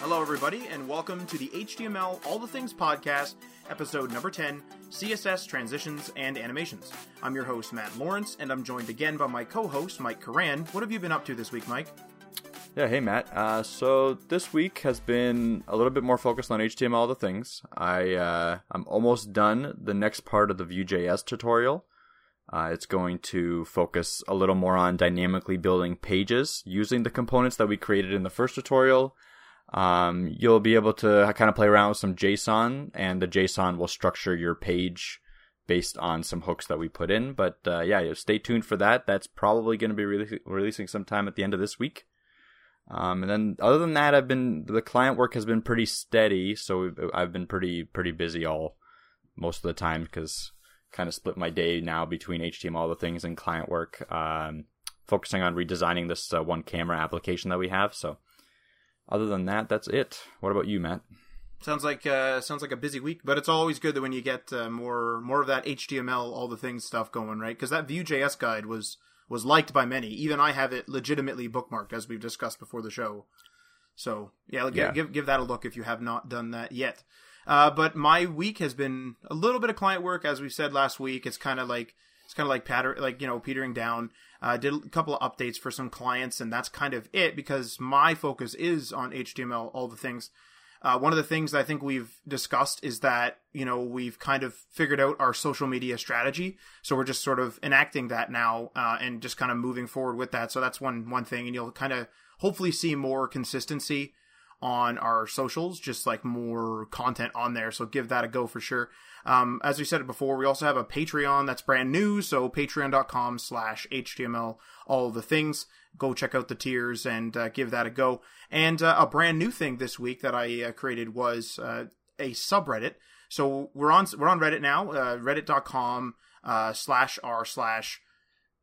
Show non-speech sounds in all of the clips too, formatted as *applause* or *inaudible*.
Hello, everybody, and welcome to the HTML All the Things podcast, episode number 10 CSS Transitions and Animations. I'm your host, Matt Lawrence, and I'm joined again by my co host, Mike Karan. What have you been up to this week, Mike? Yeah, hey Matt. Uh, so this week has been a little bit more focused on HTML all the things. I uh, I'm almost done the next part of the Vue.js tutorial. Uh, it's going to focus a little more on dynamically building pages using the components that we created in the first tutorial. Um, you'll be able to kind of play around with some JSON, and the JSON will structure your page based on some hooks that we put in. But uh, yeah, stay tuned for that. That's probably going to be re- releasing sometime at the end of this week. Um, and then other than that, I've been the client work has been pretty steady, so I've been pretty pretty busy all most of the time because kind of split my day now between HTML all the things and client work, um, focusing on redesigning this uh, one camera application that we have. So other than that, that's it. What about you, Matt? Sounds like uh, sounds like a busy week, but it's always good that when you get uh, more more of that HTML all the things stuff going, right? Because that Vue.js guide was was liked by many. Even I have it legitimately bookmarked, as we've discussed before the show. So yeah, yeah. give give that a look if you have not done that yet. Uh, but my week has been a little bit of client work, as we said last week. It's kind of like it's kind of like patter, like you know, petering down. Uh, did a couple of updates for some clients, and that's kind of it because my focus is on HTML, all the things. Uh, one of the things I think we've discussed is that you know we've kind of figured out our social media strategy, so we're just sort of enacting that now uh, and just kind of moving forward with that. So that's one one thing, and you'll kind of hopefully see more consistency on our socials, just like more content on there. So give that a go for sure. Um, as we said it before, we also have a Patreon that's brand new. So patreon.com slash HTML, all the things. Go check out the tiers and uh, give that a go. And uh, a brand new thing this week that I uh, created was uh, a subreddit. So we're on we're on Reddit now, uh, reddit.com uh, slash r slash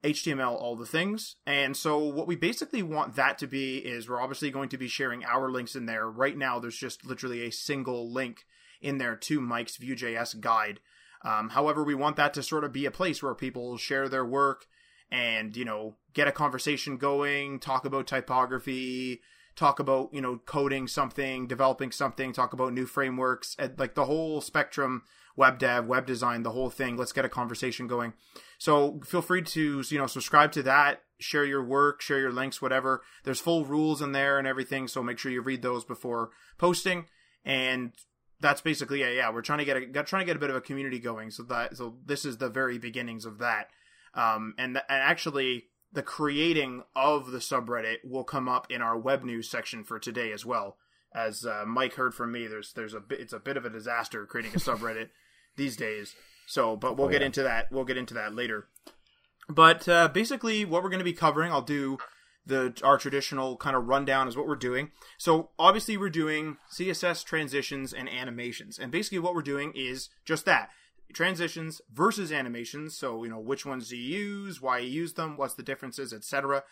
HTML, all the things. And so, what we basically want that to be is we're obviously going to be sharing our links in there. Right now, there's just literally a single link in there to Mike's Vue.js guide. Um, however, we want that to sort of be a place where people share their work and, you know, get a conversation going, talk about typography, talk about, you know, coding something, developing something, talk about new frameworks, like the whole spectrum web dev, web design, the whole thing. Let's get a conversation going. So feel free to, you know, subscribe to that, share your work, share your links, whatever. There's full rules in there and everything. So make sure you read those before posting. And that's basically yeah, yeah. We're trying to get a trying to get a bit of a community going. So that so this is the very beginnings of that. Um, and, and actually the creating of the subreddit will come up in our web news section for today as well. As uh, Mike heard from me, there's there's a bit, it's a bit of a disaster creating a *laughs* subreddit these days. So, but we'll oh, get yeah. into that. We'll get into that later. But uh, basically, what we're going to be covering, I'll do the our traditional kind of rundown is what we're doing. So obviously, we're doing CSS transitions and animations, and basically, what we're doing is just that transitions versus animations. So you know which ones do you use, why you use them, what's the differences, etc.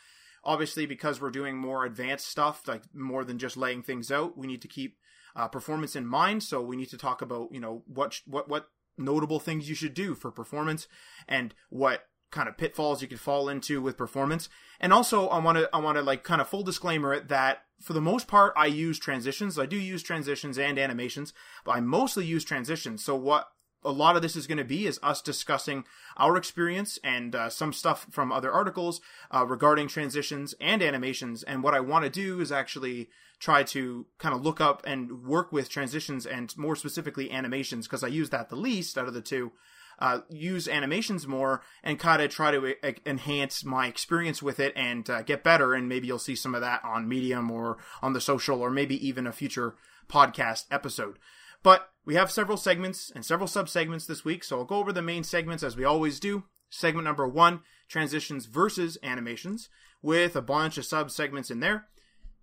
Obviously, because we're doing more advanced stuff, like more than just laying things out, we need to keep uh, performance in mind. So we need to talk about you know what what what notable things you should do for performance and what kind of pitfalls you could fall into with performance. And also I want to I want to like kind of full disclaimer that for the most part I use transitions. I do use transitions and animations, but I mostly use transitions. So what a lot of this is going to be is us discussing our experience and uh, some stuff from other articles uh, regarding transitions and animations. And what I want to do is actually try to kind of look up and work with transitions and more specifically animations because I use that the least out of the two. Uh, use animations more and kind of try to uh, enhance my experience with it and uh, get better. And maybe you'll see some of that on Medium or on the social or maybe even a future podcast episode. But we have several segments and several subsegments this week, so I'll go over the main segments as we always do. Segment number one transitions versus animations with a bunch of sub segments in there.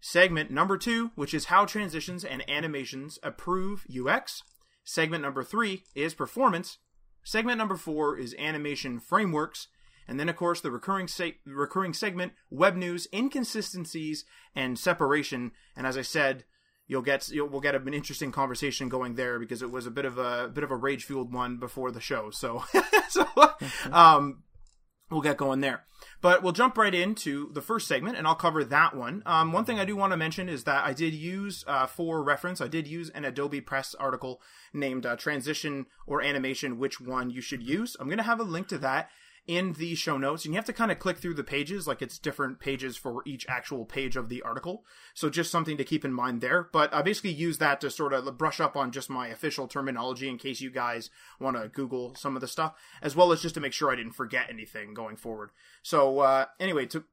Segment number two, which is how transitions and animations improve UX. Segment number three is performance. Segment number four is animation frameworks. And then, of course, the recurring se- recurring segment, web news, inconsistencies, and separation. And as I said, you'll get you'll, we'll get an interesting conversation going there because it was a bit of a, a bit of a rage fueled one before the show. So, *laughs* so um, we'll get going there. But we'll jump right into the first segment, and I'll cover that one. Um, one thing I do want to mention is that I did use, uh, for reference, I did use an Adobe Press article named uh, Transition or Animation, which one you should use. I'm going to have a link to that in the show notes and you have to kind of click through the pages like it's different pages for each actual page of the article. So just something to keep in mind there. But i basically use that to sort of brush up on just my official terminology in case you guys want to google some of the stuff as well as just to make sure i didn't forget anything going forward. So uh, anyway to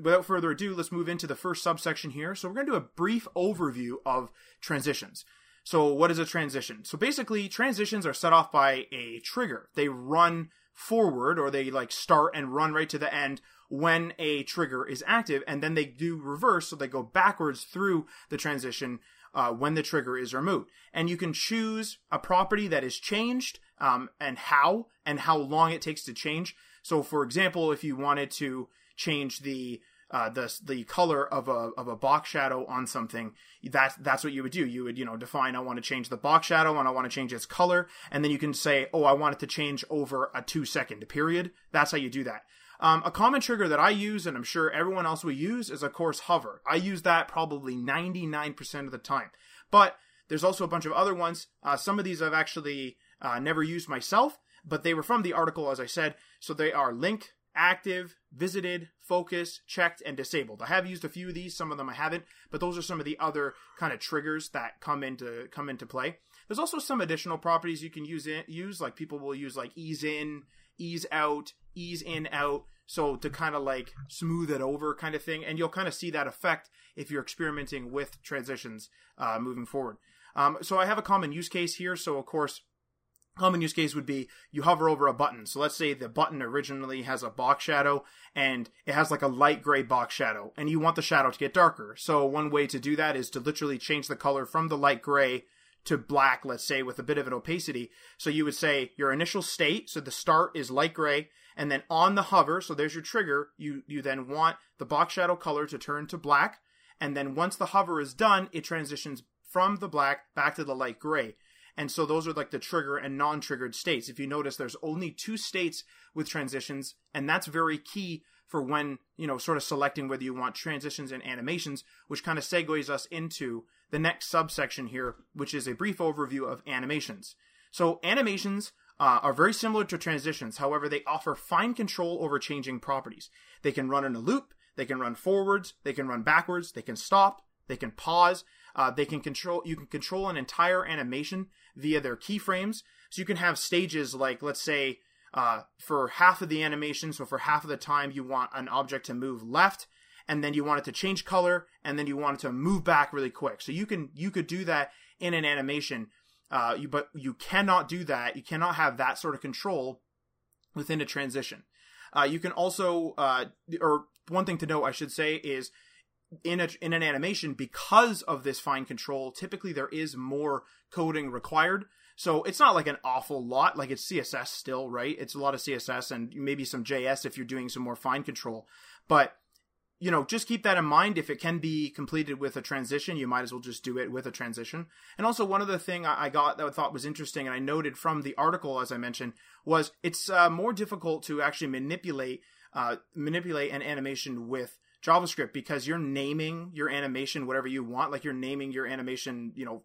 without further ado let's move into the first subsection here. So we're going to do a brief overview of transitions. So what is a transition? So basically transitions are set off by a trigger. They run forward or they like start and run right to the end when a trigger is active and then they do reverse so they go backwards through the transition uh, when the trigger is removed. And you can choose a property that is changed um, and how and how long it takes to change. So for example if you wanted to change the uh, the the color of a of a box shadow on something. That's that's what you would do. You would you know define I want to change the box shadow and I want to change its color, and then you can say oh I want it to change over a two second period. That's how you do that. Um, a common trigger that I use, and I'm sure everyone else will use, is of course hover. I use that probably 99% of the time. But there's also a bunch of other ones. Uh, some of these I've actually uh, never used myself, but they were from the article, as I said. So they are link, active, visited, focus, checked, and disabled. I have used a few of these, some of them I haven't, but those are some of the other kind of triggers that come into come into play. There's also some additional properties you can use in, use like people will use like ease in, ease out, ease in out, so to kind of like smooth it over kind of thing, and you'll kind of see that effect if you're experimenting with transitions uh, moving forward. Um, so I have a common use case here. So of course Common use case would be you hover over a button. So let's say the button originally has a box shadow and it has like a light gray box shadow and you want the shadow to get darker. So one way to do that is to literally change the color from the light gray to black, let's say with a bit of an opacity. So you would say your initial state, so the start is light gray and then on the hover, so there's your trigger, you you then want the box shadow color to turn to black and then once the hover is done, it transitions from the black back to the light gray. And so those are like the trigger and non triggered states. If you notice, there's only two states with transitions, and that's very key for when, you know, sort of selecting whether you want transitions and animations, which kind of segues us into the next subsection here, which is a brief overview of animations. So animations uh, are very similar to transitions. However, they offer fine control over changing properties. They can run in a loop, they can run forwards, they can run backwards, they can stop, they can pause, uh, they can control. You can control an entire animation via their keyframes. So you can have stages like, let's say, uh, for half of the animation. So for half of the time, you want an object to move left, and then you want it to change color, and then you want it to move back really quick. So you can you could do that in an animation. Uh, you, but you cannot do that. You cannot have that sort of control within a transition. Uh, you can also, uh, or one thing to note, I should say, is in a in an animation because of this fine control typically there is more coding required. So it's not like an awful lot like it's css still right? It's a lot of css and maybe some js if you're doing some more fine control. But you know just keep that in mind. If it can be completed with a transition you might as well just do it with a transition. And also one other thing i got that i thought was interesting and i noted from the article as i mentioned was it's uh, more difficult to actually manipulate uh, manipulate an animation with JavaScript because you're naming your animation whatever you want. Like you're naming your animation, you know,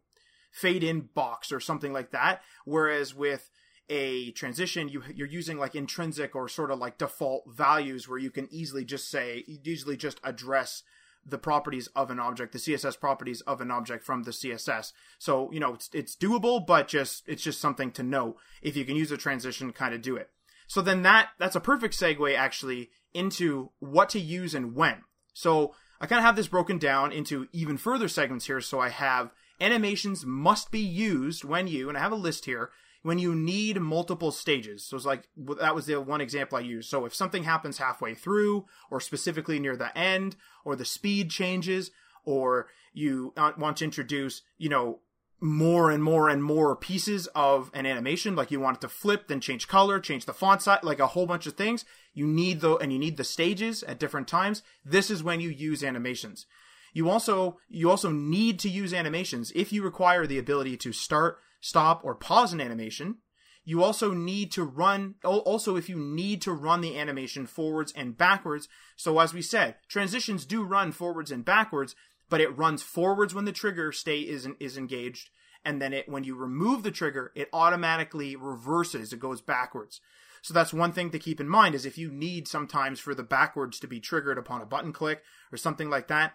fade in box or something like that. Whereas with a transition, you you're using like intrinsic or sort of like default values where you can easily just say, easily just address the properties of an object, the CSS properties of an object from the CSS. So, you know, it's, it's doable, but just, it's just something to know. If you can use a transition, kind of do it. So then that, that's a perfect segue actually into what to use and when. So I kind of have this broken down into even further segments here. So I have animations must be used when you, and I have a list here, when you need multiple stages. So it's like, that was the one example I used. So if something happens halfway through, or specifically near the end, or the speed changes, or you uh, want to introduce, you know, more and more and more pieces of an animation. Like you want it to flip then change color change the font size like a whole bunch of things. You need the and you need the stages at different times. This is when you use animations. You also you also need to use animations. If you require the ability to start stop or pause an animation You also need to run, also, if you need to run the animation forwards and backwards. So, as we said, transitions do run forwards and backwards, but it runs forwards when the trigger state is, is engaged. And then it, when you remove the trigger, it automatically reverses. It goes backwards. So that's one thing to keep in mind is if you need sometimes for the backwards to be triggered upon a button click or something like that,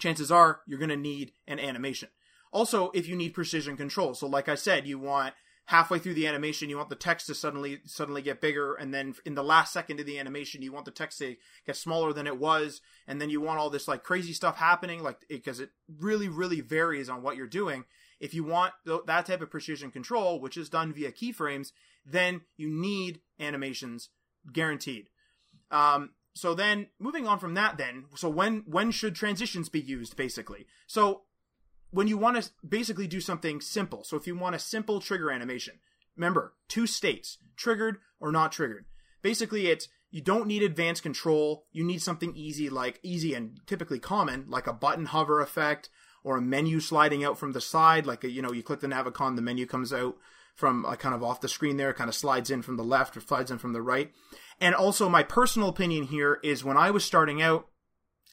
chances are you're going to need an animation. Also, if you need precision control. So like I said, you want halfway through the animation you want the text to suddenly suddenly get bigger and then in the last second of the animation you want the text to get smaller than it was and then you want all this like crazy stuff happening like because it, it really really varies on what you're doing. If you want th- that type of precision control which is done via keyframes then you need animations guaranteed. Um, so then moving on from that then so when when should transitions be used basically? So when you want to basically do something simple, so if you want a simple trigger animation, remember two states, triggered or not triggered. Basically, it's you don't need advanced control. You need something easy, like easy and typically common, like a button hover effect or a menu sliding out from the side, like a, you know, you click the navicon, the menu comes out from uh, kind of off the screen there, kind of slides in from the left or slides in from the right. And also, my personal opinion here is when I was starting out,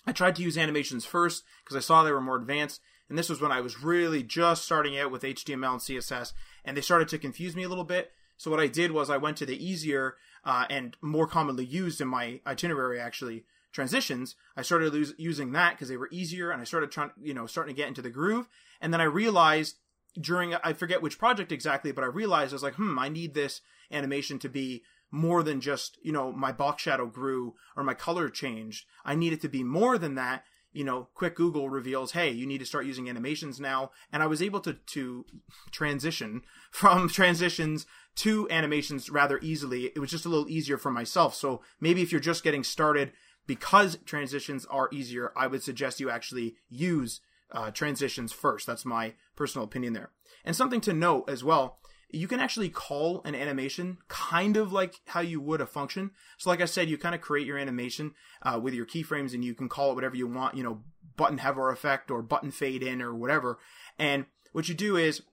I tried to use animations first because I saw they were more advanced and this was when I was really just starting out with HTML and CSS, and they started to confuse me a little bit. So what I did was I went to the easier uh, and more commonly used in my itinerary actually transitions. I started lose, using that because they were easier, and I started trying, you know, starting to get into the groove. And then I realized during I forget which project exactly, but I realized I was like, hmm, I need this animation to be more than just you know my box shadow grew or my color changed. I need it to be more than that you know, quick Google reveals, hey, you need to start using animations now. And I was able to, to transition *laughs* from transitions to animations rather easily. It was just a little easier for myself. So maybe if you're just getting started, because transitions are easier, I would suggest you actually use uh, transitions first. That's my personal opinion there. And something to note as well you can actually call an animation kind of like how you would a function. So, like I said, you kind of create your animation uh, with your keyframes, and you can call it whatever you want. You know, button hover effect or button fade in or whatever. And what you do is,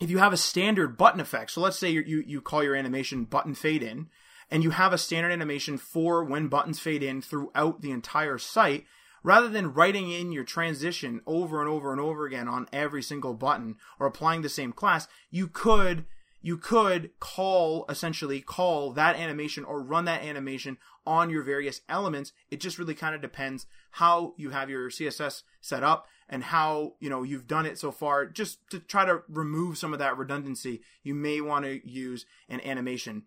if you have a standard button effect, so let's say you you, you call your animation button fade in, and you have a standard animation for when buttons fade in throughout the entire site rather than writing in your transition over and over and over again on every single button or applying the same class, you could you could call essentially call that animation or run that animation on your various elements. It just really kind of depends how you have your CSS set up and how, you know, you've done it so far. Just to try to remove some of that redundancy, you may want to use an animation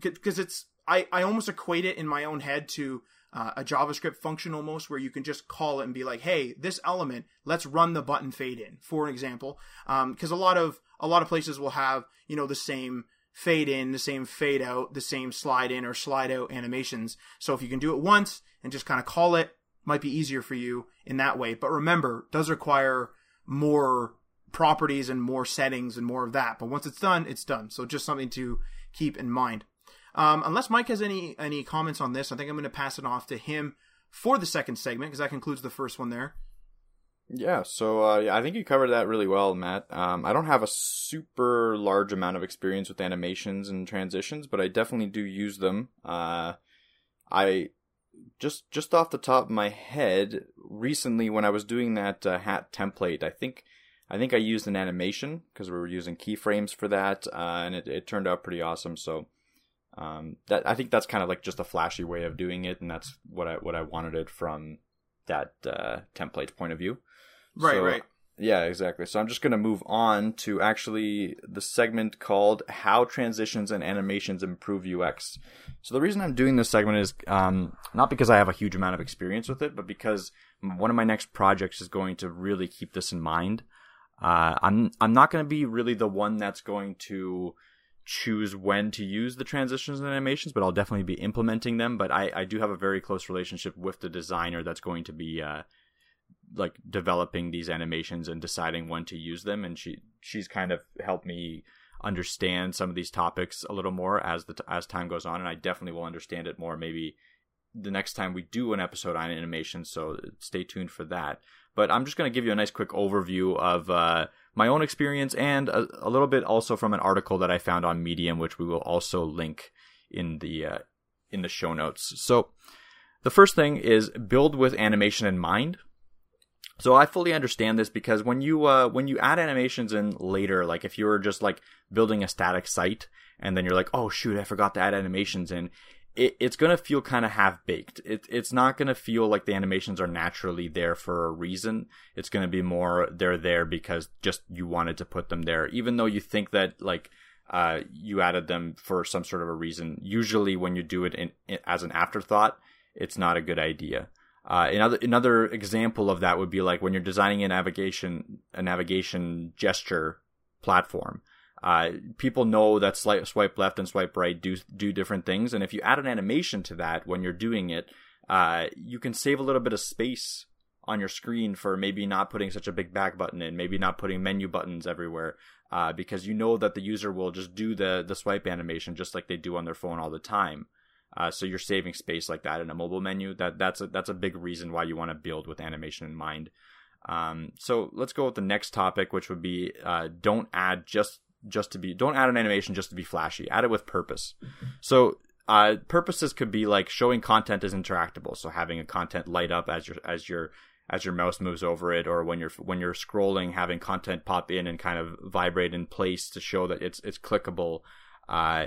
because it's I, I almost equate it in my own head to uh, a JavaScript function almost where you can just call it and be like, hey, this element, let's run the button fade in, for example. Because um, a lot of a lot of places will have you know the same fade in, the same fade out, the same slide in or slide out animations. So if you can do it once and just kind of call it, might be easier for you in that way. But remember, does require more properties and more settings and more of that. But once it's done, it's done. So just something to keep in mind. Um, unless Mike has any any comments on this, I think I'm going to pass it off to him for the second segment because that concludes the first one there. Yeah, so uh, yeah, I think you covered that really well, Matt. Um, I don't have a super large amount of experience with animations and transitions, but I definitely do use them. Uh, I just just off the top of my head, recently when I was doing that uh, hat template, I think I think I used an animation because we were using keyframes for that, uh, and it, it turned out pretty awesome. So um, that I think that's kind of like just a flashy way of doing it, and that's what I what I wanted it from that uh, template point of view. Right, so, right. Yeah, exactly. So I'm just going to move on to actually the segment called "How Transitions and Animations Improve UX." So the reason I'm doing this segment is um, not because I have a huge amount of experience with it, but because one of my next projects is going to really keep this in mind. Uh, I'm I'm not going to be really the one that's going to choose when to use the transitions and animations, but I'll definitely be implementing them. But I, I do have a very close relationship with the designer that's going to be uh, like developing these animations and deciding when to use them. And she she's kind of helped me understand some of these topics a little more as the as time goes on, and I definitely will understand it more maybe the next time we do an episode on animation. So stay tuned for that. But I'm just going to give you a nice quick overview of uh, my own experience and a, a, little bit also from an article that I found on Medium, which we will also link in the uh, in the show notes. So the first thing is build with animation in mind. So I fully understand this because when you uh, when you add animations in later, like if you were just like building a static site and then you're like, oh shoot, I forgot to add animations in, it, it's going to feel kind of half baked. It, it's not going to feel like the animations are naturally there for a reason. It's going to be more they're there because just you wanted to put them there, even though you think that like uh, you added them for some sort of a reason. Usually, when you do it in, in, as an afterthought, it's not a good idea. Uh, another another example of that would be like when you're designing a navigation a navigation gesture platform. Uh, people know that swipe left and swipe right do do different things, and if you add an animation to that when you're doing it, uh, you can save a little bit of space on your screen for maybe not putting such a big back button in, maybe not putting menu buttons everywhere, uh, because you know that the user will just do the the swipe animation just like they do on their phone all the time. Uh, so you're saving space like that in a mobile menu. That that's a, that's a big reason why you want to build with animation in mind. Um, so let's go with the next topic, which would be uh, don't add just just to be don't add an animation just to be flashy. Add it with purpose. So uh, purposes could be like showing content is interactable, so having a content light up as your as your as your mouse moves over it, or when you're when you're scrolling, having content pop in and kind of vibrate in place to show that it's it's clickable. Uh,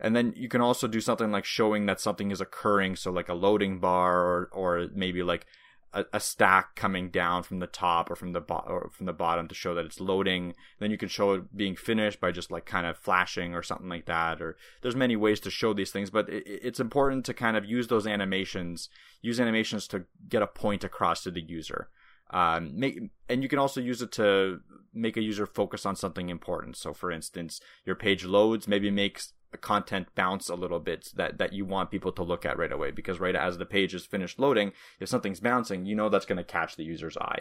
and then you can also do something like showing that something is occurring, so like a loading bar, or or maybe like a, a, stack coming down from the top or from the bo- or from the bottom to show that it's loading. Then you can show it being finished by just like kind of flashing or something like that. Or there's many ways to show these things, but it, it's important to kind of use those animations, use animations to get a point across to the user. Um, make and you can also use it to make a user focus on something important. So, for instance, your page loads, maybe makes content bounce a little bit that that you want people to look at right away because right as the page is finished loading if something's bouncing you know that's going to catch the user's eye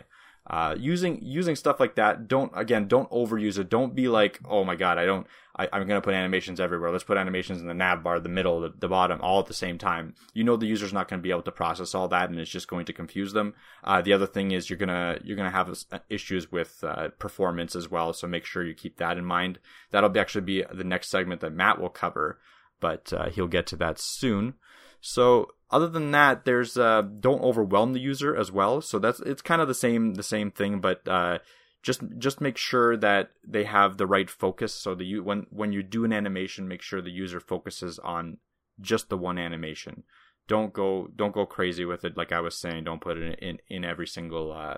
uh, using using stuff like that don't again don't overuse it. Don't be like oh my god i don't I, am going to put animations everywhere. Let's put animations in the nav bar the middle the, the bottom all at the same time. You know the user's not going to be able to process all that and it's just going to confuse them. Uh, the other thing is you're gonna you're gonna have uh, issues with uh, performance as well so make sure you keep that in mind. That'll be actually be the next segment that matt will cover but uh, he'll get to that soon. So other than that, there's uh, don't overwhelm the user as well. So that's it's kind of the same the same thing, but uh, just just make sure that they have the right focus. So the when when you do an animation, make sure the user focuses on just the one animation. Don't go don't go crazy with it. Like I was saying, don't put it in in, in every single uh,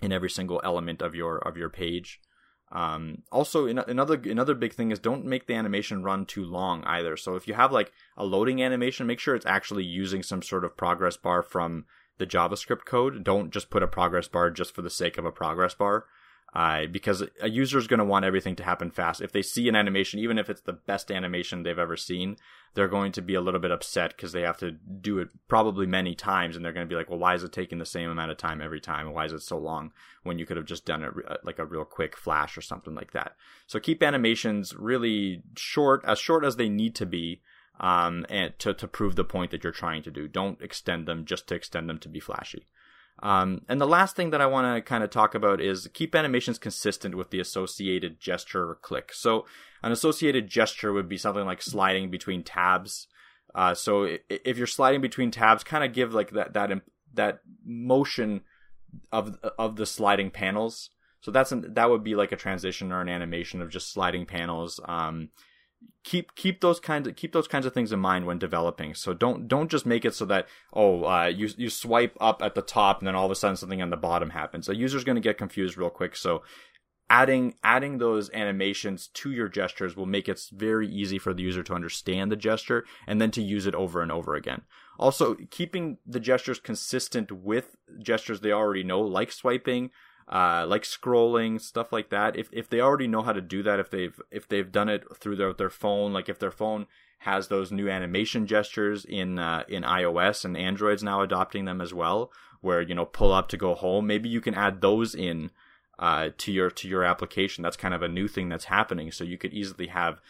in every single element of your of your page. Um, also, another another big thing is don't make the animation run too long either. So if you have like a loading animation, make sure it's actually using some sort of progress bar from the JavaScript code. Don't just put a progress bar just for the sake of a progress bar uh, because a user is going to want everything to happen fast. If they see an animation, even if it's the best animation they've ever seen, they're going to be a little bit upset because they have to do it probably many times, and they're going to be like, "Well, why is it taking the same amount of time every time? Why is it so long when you could have just done it uh, like a real quick flash or something like that?" So keep animations really short, as short as they need to be, um, and to to prove the point that you're trying to do. Don't extend them just to extend them to be flashy. Um, and the last thing that I want to kind of talk about is keep animations consistent with the associated gesture or click. So an associated gesture would be something like sliding between tabs. Uh, so if you're sliding between tabs, kind of give like that that that motion of of the sliding panels. So that's an, that would be like a transition or an animation of just sliding panels. Um, keep keep those kinds of keep those kinds of things in mind when developing. So don't don't just make it so that oh uh, you you swipe up at the top and then all of a sudden something on the bottom happens. A user's going to get confused real quick. So adding adding those animations to your gestures will make it very easy for the user to understand the gesture and then to use it over and over again. Also, keeping the gestures consistent with gestures they already know, like swiping, uh, like scrolling stuff like that. If if they already know how to do that, if they've if they've done it through their their phone, like if their phone has those new animation gestures in uh, in iOS and Android's now adopting them as well, where you know pull up to go home. Maybe you can add those in uh, to your to your application. That's kind of a new thing that's happening. So you could easily have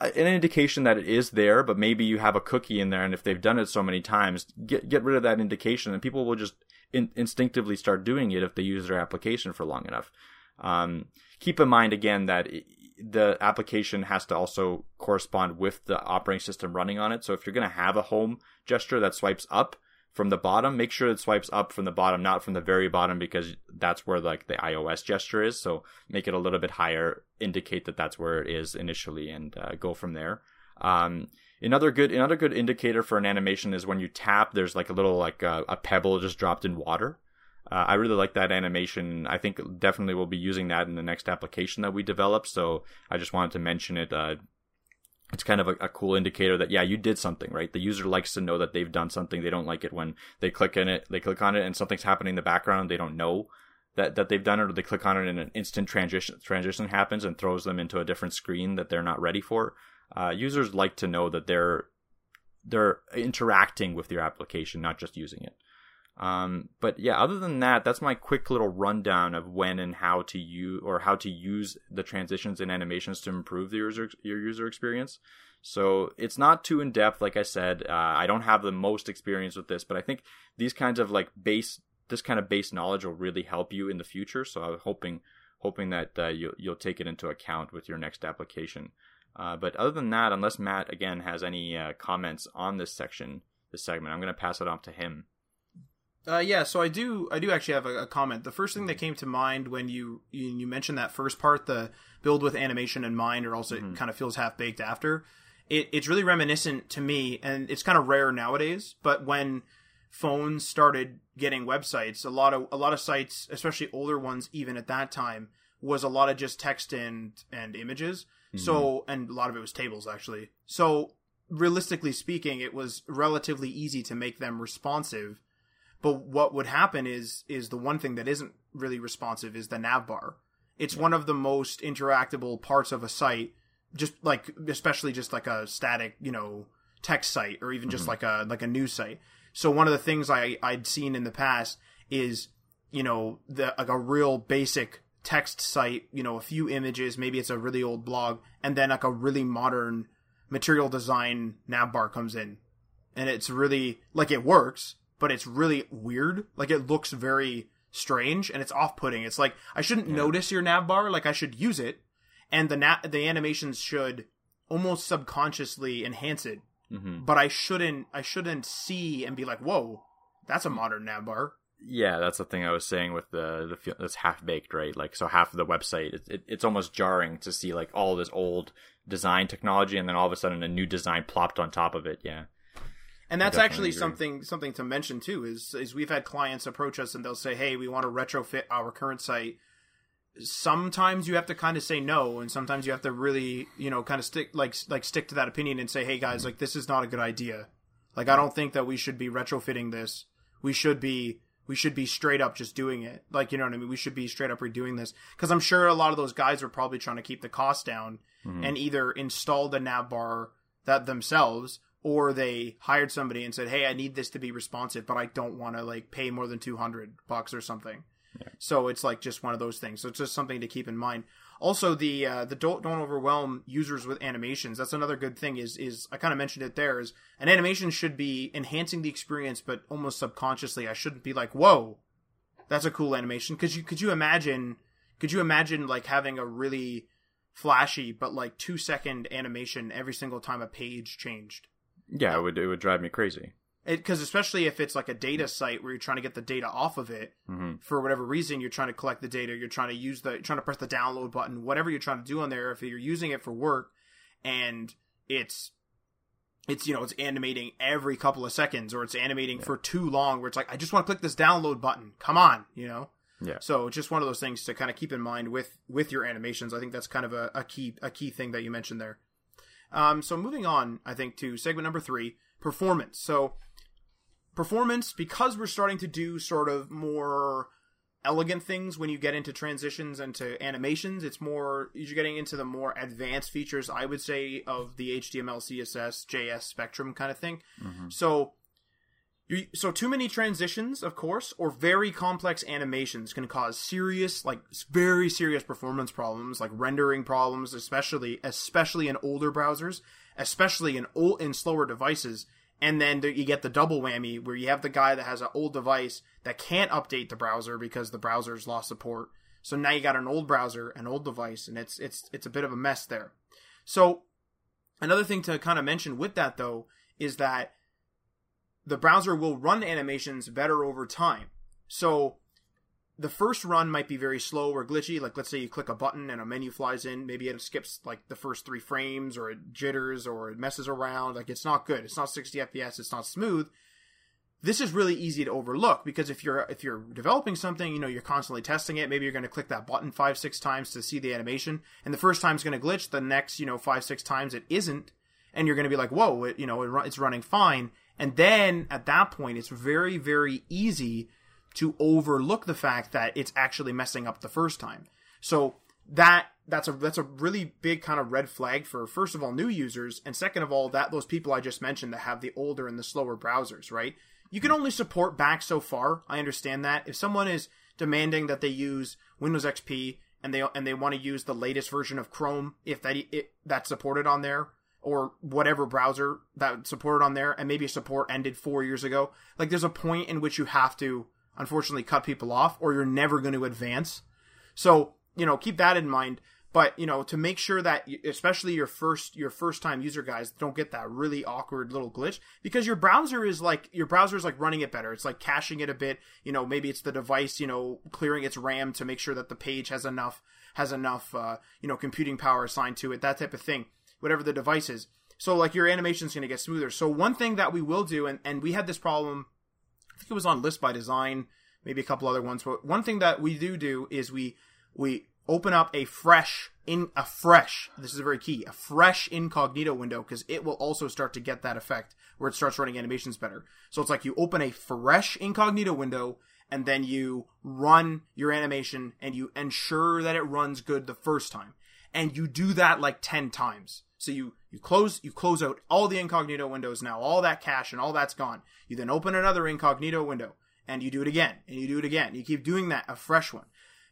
an indication that it is there, but maybe you have a cookie in there, and if they've done it so many times, get get rid of that indication, and people will just in, instinctively start doing it if they use their application for long enough. Um, keep in mind again that it, the application has to also correspond with the operating system running on it. So if you're going to have a home gesture that swipes up from the bottom, make sure it swipes up from the bottom, not from the very bottom, because that's where like the iOS gesture is. So make it a little bit higher, indicate that that's where it is initially, and uh, go from there. Um, another good another good indicator for an animation is when you tap. There's like a little like uh, a pebble just dropped in water. Uh, I really like that animation. I think definitely we'll be using that in the next application that we develop. So I just wanted to mention it. Uh, it's kind of a, a, cool indicator that yeah, you did something right. The user likes to know that they've done something. They don't like it when they click in it, they click on it, and something's happening in the background. They don't know that that they've done it, or they click on it and an instant transition transition happens and throws them into a different screen that they're not ready for. Uh, users like to know that they're they're interacting with your application, not just using it. Um, but yeah, other than that, that's my quick little rundown of when and how to use or how to use the transitions and animations to improve the user your user experience. So it's not too in depth, like I said. Uh, I don't have the most experience with this, but I think these kinds of like base this kind of base knowledge will really help you in the future. So I'm hoping hoping that uh, you'll you'll take it into account with your next application. Uh, but other than that, unless Matt again has any uh, comments on this section, this segment, I'm going to pass it on to him. Uh, yeah, so I do. I do actually have a, a, comment. The first thing that came to mind when you you, you mentioned that first part, the build with animation in mind, or also mm-hmm. it kind of feels half baked after. It, it's really reminiscent to me, and it's kind of rare nowadays. But when phones started getting websites, a lot of a lot of sites, especially older ones, even at that time, was a lot of just text and and images. Mm-hmm. So, and a lot of it was tables actually. So, realistically speaking, it was relatively easy to make them responsive but what would happen is is the one thing that isn't really responsive is the nav bar. It's yeah. one of the most interactable parts of a site, just like especially just like a static, you know, text site or even just mm-hmm. like a like a news site. So one of the things I I'd seen in the past is you know the like a real basic text site, you know, a few images, maybe it's a really old blog, and then like a really modern material design nav bar comes in. And it's really like it works, but it's really weird. Like it looks very strange and it's off-putting. It's like I shouldn't yeah. notice your nav bar, like I should use it, and the na- the animations should almost subconsciously enhance it. Mm-hmm. But I shouldn't I shouldn't see and be like, "Whoa, that's a modern nav bar." Yeah, that's the thing I was saying with the the that's half baked, right? Like, so half of the website, it, it, it's almost jarring to see like all this old design technology, and then all of a sudden a new design plopped on top of it. Yeah, and that's actually agree. something something to mention too. Is is we've had clients approach us and they'll say, "Hey, we want to retrofit our current site." Sometimes you have to kind of say no, and sometimes you have to really, you know, kind of stick like like stick to that opinion and say, "Hey, guys, like this is not a good idea. Like I don't think that we should be retrofitting this. We should be." We should be straight up just doing it. Like, you know what I mean? We should be straight up redoing this. Because I'm sure a lot of those guys are probably trying to keep the cost down mm-hmm. and either install the nav bar that themselves or they hired somebody and said, "Hey, I need this to be responsive, but I don't want to like pay more than 200 bucks or something." Yeah. So it's like just one of those things. So it's just something to keep in mind. Also, the uh, the don't don't overwhelm users with animations. That's another good thing. Is is I kind of mentioned it there. Is an animation should be enhancing the experience, but almost subconsciously. I shouldn't be like, "Whoa, that's a cool animation." Because you could you imagine could you imagine like having a really flashy but like two second animation every single time a page changed? Yeah, it would it would drive me crazy. Because especially if it's like a data site where you're trying to get the data off of it mm-hmm. for whatever reason, you're trying to collect the data, you're trying to use the, trying to press the download button, whatever you're trying to do on there. If you're using it for work, and it's it's you know it's animating every couple of seconds or it's animating yeah. for too long where it's like i just want to click this download button come on you know yeah so just one of those things to kind of keep in mind with with your animations i think that's kind of a, a key a key thing that you mentioned there um, so moving on, I think to segment number three, performance. So performance, because we're starting to do sort of more elegant things when you get into transitions and to animations. It's more you're getting into the more advanced features, I would say, of the HTML, CSS, JS spectrum kind of thing. Mm-hmm. So You, so too many transitions, of course, or very complex animations can cause serious, like very serious performance problems, like rendering problems, especially especially in older browsers, especially in old in slower devices. And then you get the double whammy where you have the guy that has an old device that can't update the browser because the browser's lost support. So now you got an old browser, an old device, and it's it's it's a bit of a mess there. So another thing to kind of mention with that though is that the browser will run animations better over time. So the first run might be very slow or glitchy. Like let's say you click a button and a menu flies in, maybe it skips like the first three frames or it jitters or it messes around. Like it's not good. It's not 60 FPS. It's not smooth. This is really easy to overlook because if you're if you're developing something, you know you're constantly testing it. Maybe you're going to click that button five six times to see the animation, and the first time is going to glitch. The next you know five six times it isn't, and you're going to be like, whoa, it, you know it, it's running fine and then at that point, it's very, very easy to overlook the fact that it's actually messing up the first time. So that that's a that's a really big kind of red flag for first of all new users and second of all that those people I just mentioned that have the older and the slower browsers, right? You can only support back so far. I understand that. If someone is demanding that they use Windows XP and they and they want to use the latest version of Chrome if that it, that's supported on there, or whatever browser that supported on there, and maybe support ended four years ago. Like, there's a point in which you have to, unfortunately, cut people off, or you're never going to advance. So, you know, keep that in mind. But you know, to make sure that, especially your first your first time user guys, don't get that really awkward little glitch because your browser is like your browser is like running it better. It's like caching it a bit. You know, maybe it's the device, you know, clearing its RAM to make sure that the page has enough has enough, uh, you know, computing power assigned to it, that type of thing whatever the device is. So like your animation is going to get smoother. So one thing that we will do, and, and we had this problem, I think it was on List by Design, maybe a couple other ones, but one thing that we do do is we we open up a fresh in a fresh this is very key a fresh incognito window because it will also start to get that effect where it starts running animations better. So it's like you open a fresh incognito window and then you run your animation and you ensure that it runs good the first time. And you do that like 10 times. So you you close you close out all the incognito windows now, all that cache and all that's gone. You then open another incognito window and you do it again and you do it again. You keep doing that, a fresh one.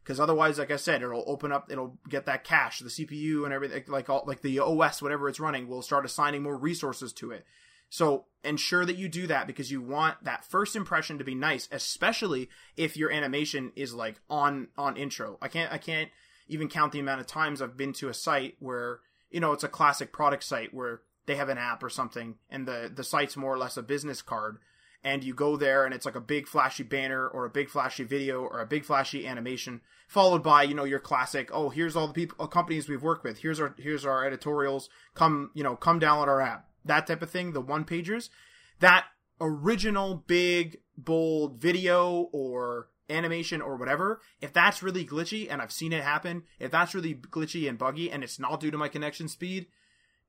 Because otherwise, like I said, it'll open up, it'll get that cache, the CPU and everything, like all, like the OS, whatever it's running, will start assigning more resources to it. So ensure that you do that because you want that first impression to be nice, especially if your animation is like on on intro. I can't I can't even count the amount of times I've been to a site where you know, it's a classic product site where they have an app or something and the, the site's more or less a business card. And you go there and it's like a big flashy banner or a big flashy video or a big flashy animation followed by you know your classic oh here's all the people uh, companies we've worked with. Here's our here's our editorials. Come you know come download our app. That type of thing the one pagers. That original big bold video or animation or whatever, if that's really glitchy, and I've seen it happen, if that's really glitchy and buggy and it's not due to my connection speed,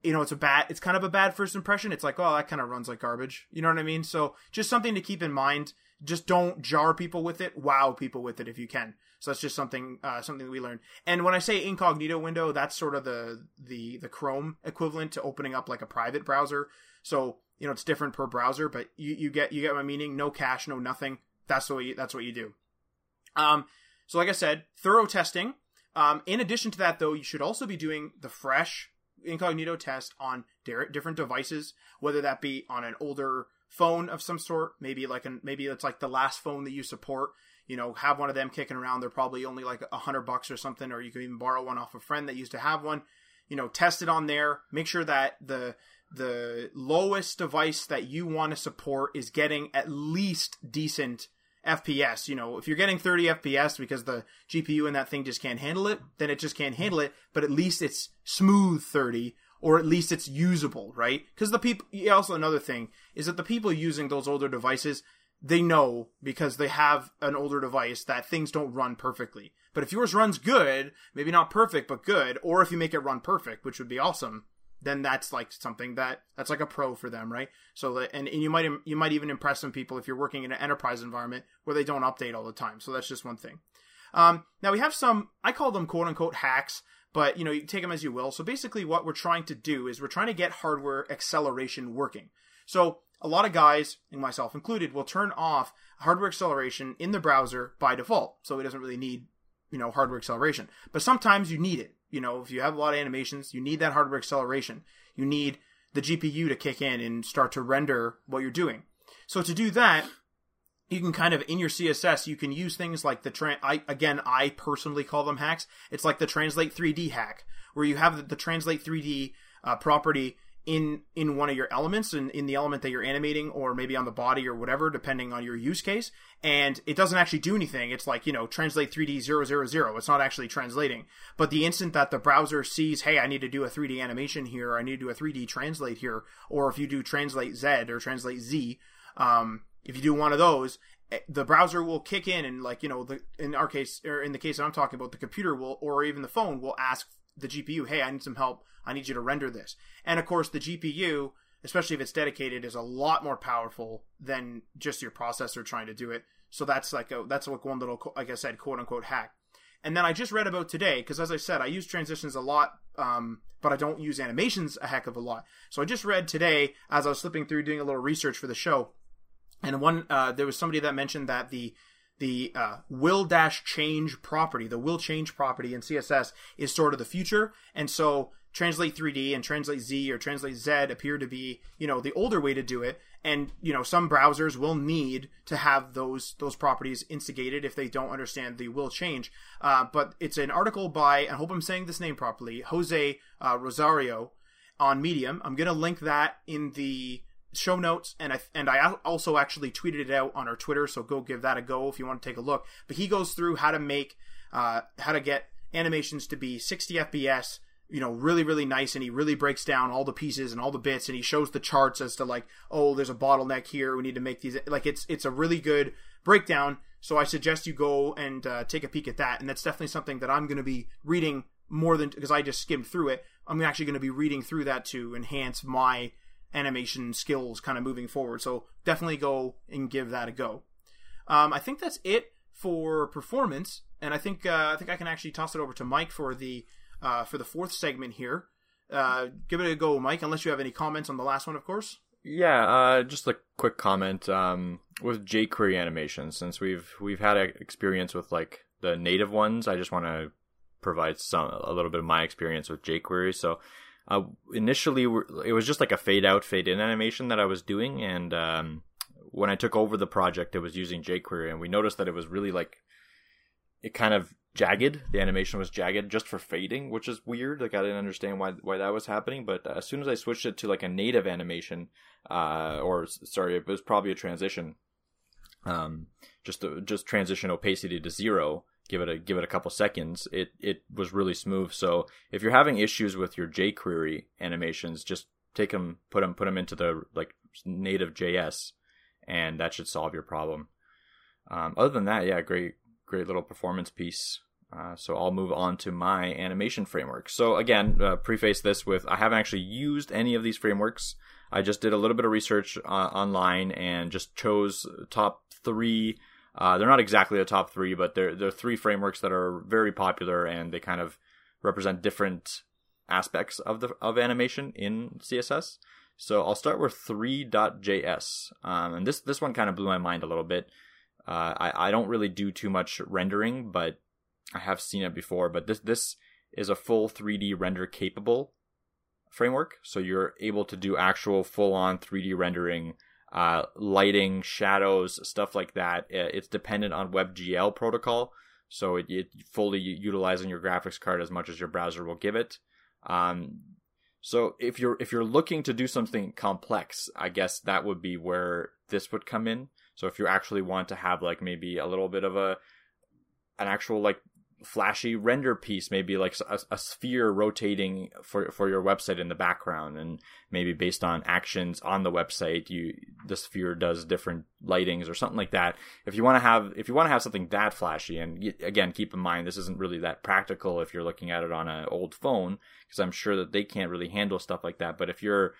you know, it's a bad, it's kind of a bad first impression. It's like, oh, that kind of runs like garbage. You know what I mean? So just something to keep in mind. Just don't jar people with it. Wow people with it if you can. So that's just something, uh, something that we learned. And when I say incognito window, that's sort of the, the, the Chrome equivalent to opening up like a private browser. So, you know, it's different per browser, but you, you get, you get my meaning. No cache, no nothing. That's what you, that's what you do. Um, so, like I said, thorough testing. Um, in addition to that, though, you should also be doing the fresh incognito test on different devices, whether that be on an older phone of some sort, maybe like an maybe it's like the last phone that you support. You know, have one of them kicking around. They're probably only like a hundred bucks or something, or you can even borrow one off a friend that used to have one. You know, test it on there. Make sure that the the lowest device that you want to support is getting at least decent FPS. You know, if you're getting 30 FPS because the GPU in that thing just can't handle it, then it just can't handle it. But at least it's smooth 30, or at least it's usable, right? Because the people. Also, another thing is that the people using those older devices, they know because they have an older device that things don't run perfectly. But if yours runs good, maybe not perfect, but good, or if you make it run perfect, which would be awesome, then that's like something that that's like a pro for them, right? So and, and you might you might even impress some people if you're working in an enterprise environment where they don't update all the time. So that's just one thing. Um, now we have some I call them quote unquote hacks, but you know you take them as you will. So basically, what we're trying to do is we're trying to get hardware acceleration working. So a lot of guys, and myself included, will turn off hardware acceleration in the browser by default. So it doesn't really need, you know, hardware acceleration. But sometimes you need it. You know, if you have a lot of animations, you need that hardware acceleration. You need the GPU to kick in and start to render what you're doing. So to do that, you can kind of in your css you can use things like the tra- I, again i personally call them hacks it's like the translate 3d hack where you have the, the translate 3d uh, property in in one of your elements in, in the element that you're animating or maybe on the body or whatever depending on your use case. And it doesn't actually do anything. It's like you know translate 3d 000 it's not actually translating. But the instant that the browser sees hey i need to do a 3d animation here or i need to do a 3d translate here or if you do translate z or translate z um, if you do one of those eh, the browser will kick in and like you know the in our case or in the case that i'm talking about the computer will or even the phone will ask the gpu hey i need some help I need you to render this. And of course, the GPU, especially if it's dedicated, is a lot more powerful than just your processor trying to do it. So that's like a that's like one little like I said, quote unquote hack. And then I just read about today because as I said, I use transitions a lot, um, but I don't use animations a heck of a lot. So I just read today as I was slipping through doing a little research for the show, and one uh, there was somebody that mentioned that the the uh, will dash change property, the will change property in CSS is sort of the future, and so translate 3D and translate Z or translate Z appear to be, you know, the older way to do it. And, you know, some browsers will need to have those those properties instigated if they don't understand the will change. Uh, but it's an article by, I hope I'm saying this name properly, Jose uh, Rosario on Medium. I'm going to link that in the show notes and I and I also actually tweeted it out on our Twitter so go give that a go if you want to take a look but he goes through how to make uh, how to get animations to be 60 fps you know, really, really nice. And he really breaks down all the pieces and all the bits and he shows the charts as to like, oh, there's a bottleneck here. We need to make these like it's, it's a really good breakdown. So I suggest you go and uh, take a peek at that. And that's definitely something that I'm going to be reading more than because I just skimmed through it. I'm actually going to be reading through that to enhance my animation skills kind of moving forward. So definitely go and give that a go. Um, I think that's it for performance. And I think, uh, I think I can actually toss it over to Mike for the, uh, for the fourth segment here. Uh, give it a go, Mike. Unless you have any comments on the last one, of course. Yeah, uh, just a quick comment um, with jQuery animation. Since we've we've had experience with like the native ones, I just want to provide some a little bit of my experience with jQuery. So uh, initially, it was just like a fade out, fade in animation that I was doing, and um, when I took over the project, it was using jQuery, and we noticed that it was really like it kind of jagged. The animation was jagged just for fading, which is weird. Like I didn't understand why why that was happening. But uh, as soon as I switched it to like a native animation, uh, or sorry, it was probably a transition. Um, just to, just transition opacity to zero. Give it a give it a couple seconds. It it was really smooth. So if you're having issues with your jQuery animations, just take them, put them, put them into the like native JS, and that should solve your problem. Um, other than that, yeah, great great little performance piece. Uh, so I'll move on to my animation framework. So again, uh, preface this with I haven't actually used any of these frameworks. I just did a little bit of research uh, online and just chose top three. Uh, they're not exactly the top three, but they're they're three frameworks that are very popular and they kind of represent different aspects of the of animation in CSS. So I'll start with Three.js, um, and this this one kind of blew my mind a little bit. Uh, I I don't really do too much rendering, but I have seen it before. But this this is a full 3D render capable framework, so you're able to do actual full on 3D rendering, uh, lighting, shadows, stuff like that. It's dependent on WebGL protocol, so it, it fully utilizing your graphics card as much as your browser will give it. Um, so if you're if you're looking to do something complex, I guess that would be where this would come in. So if you actually want to have like maybe a little bit of a an actual like flashy render piece, maybe like a, a, sphere rotating for for your website in the background, and maybe based on actions on the website, you the sphere does different lightings or something like that. If you want to have if you want to have something that flashy, and again, keep in mind this isn't really that practical if you're looking at it on an old phone, because I'm sure that they can't really handle stuff like that. But if you're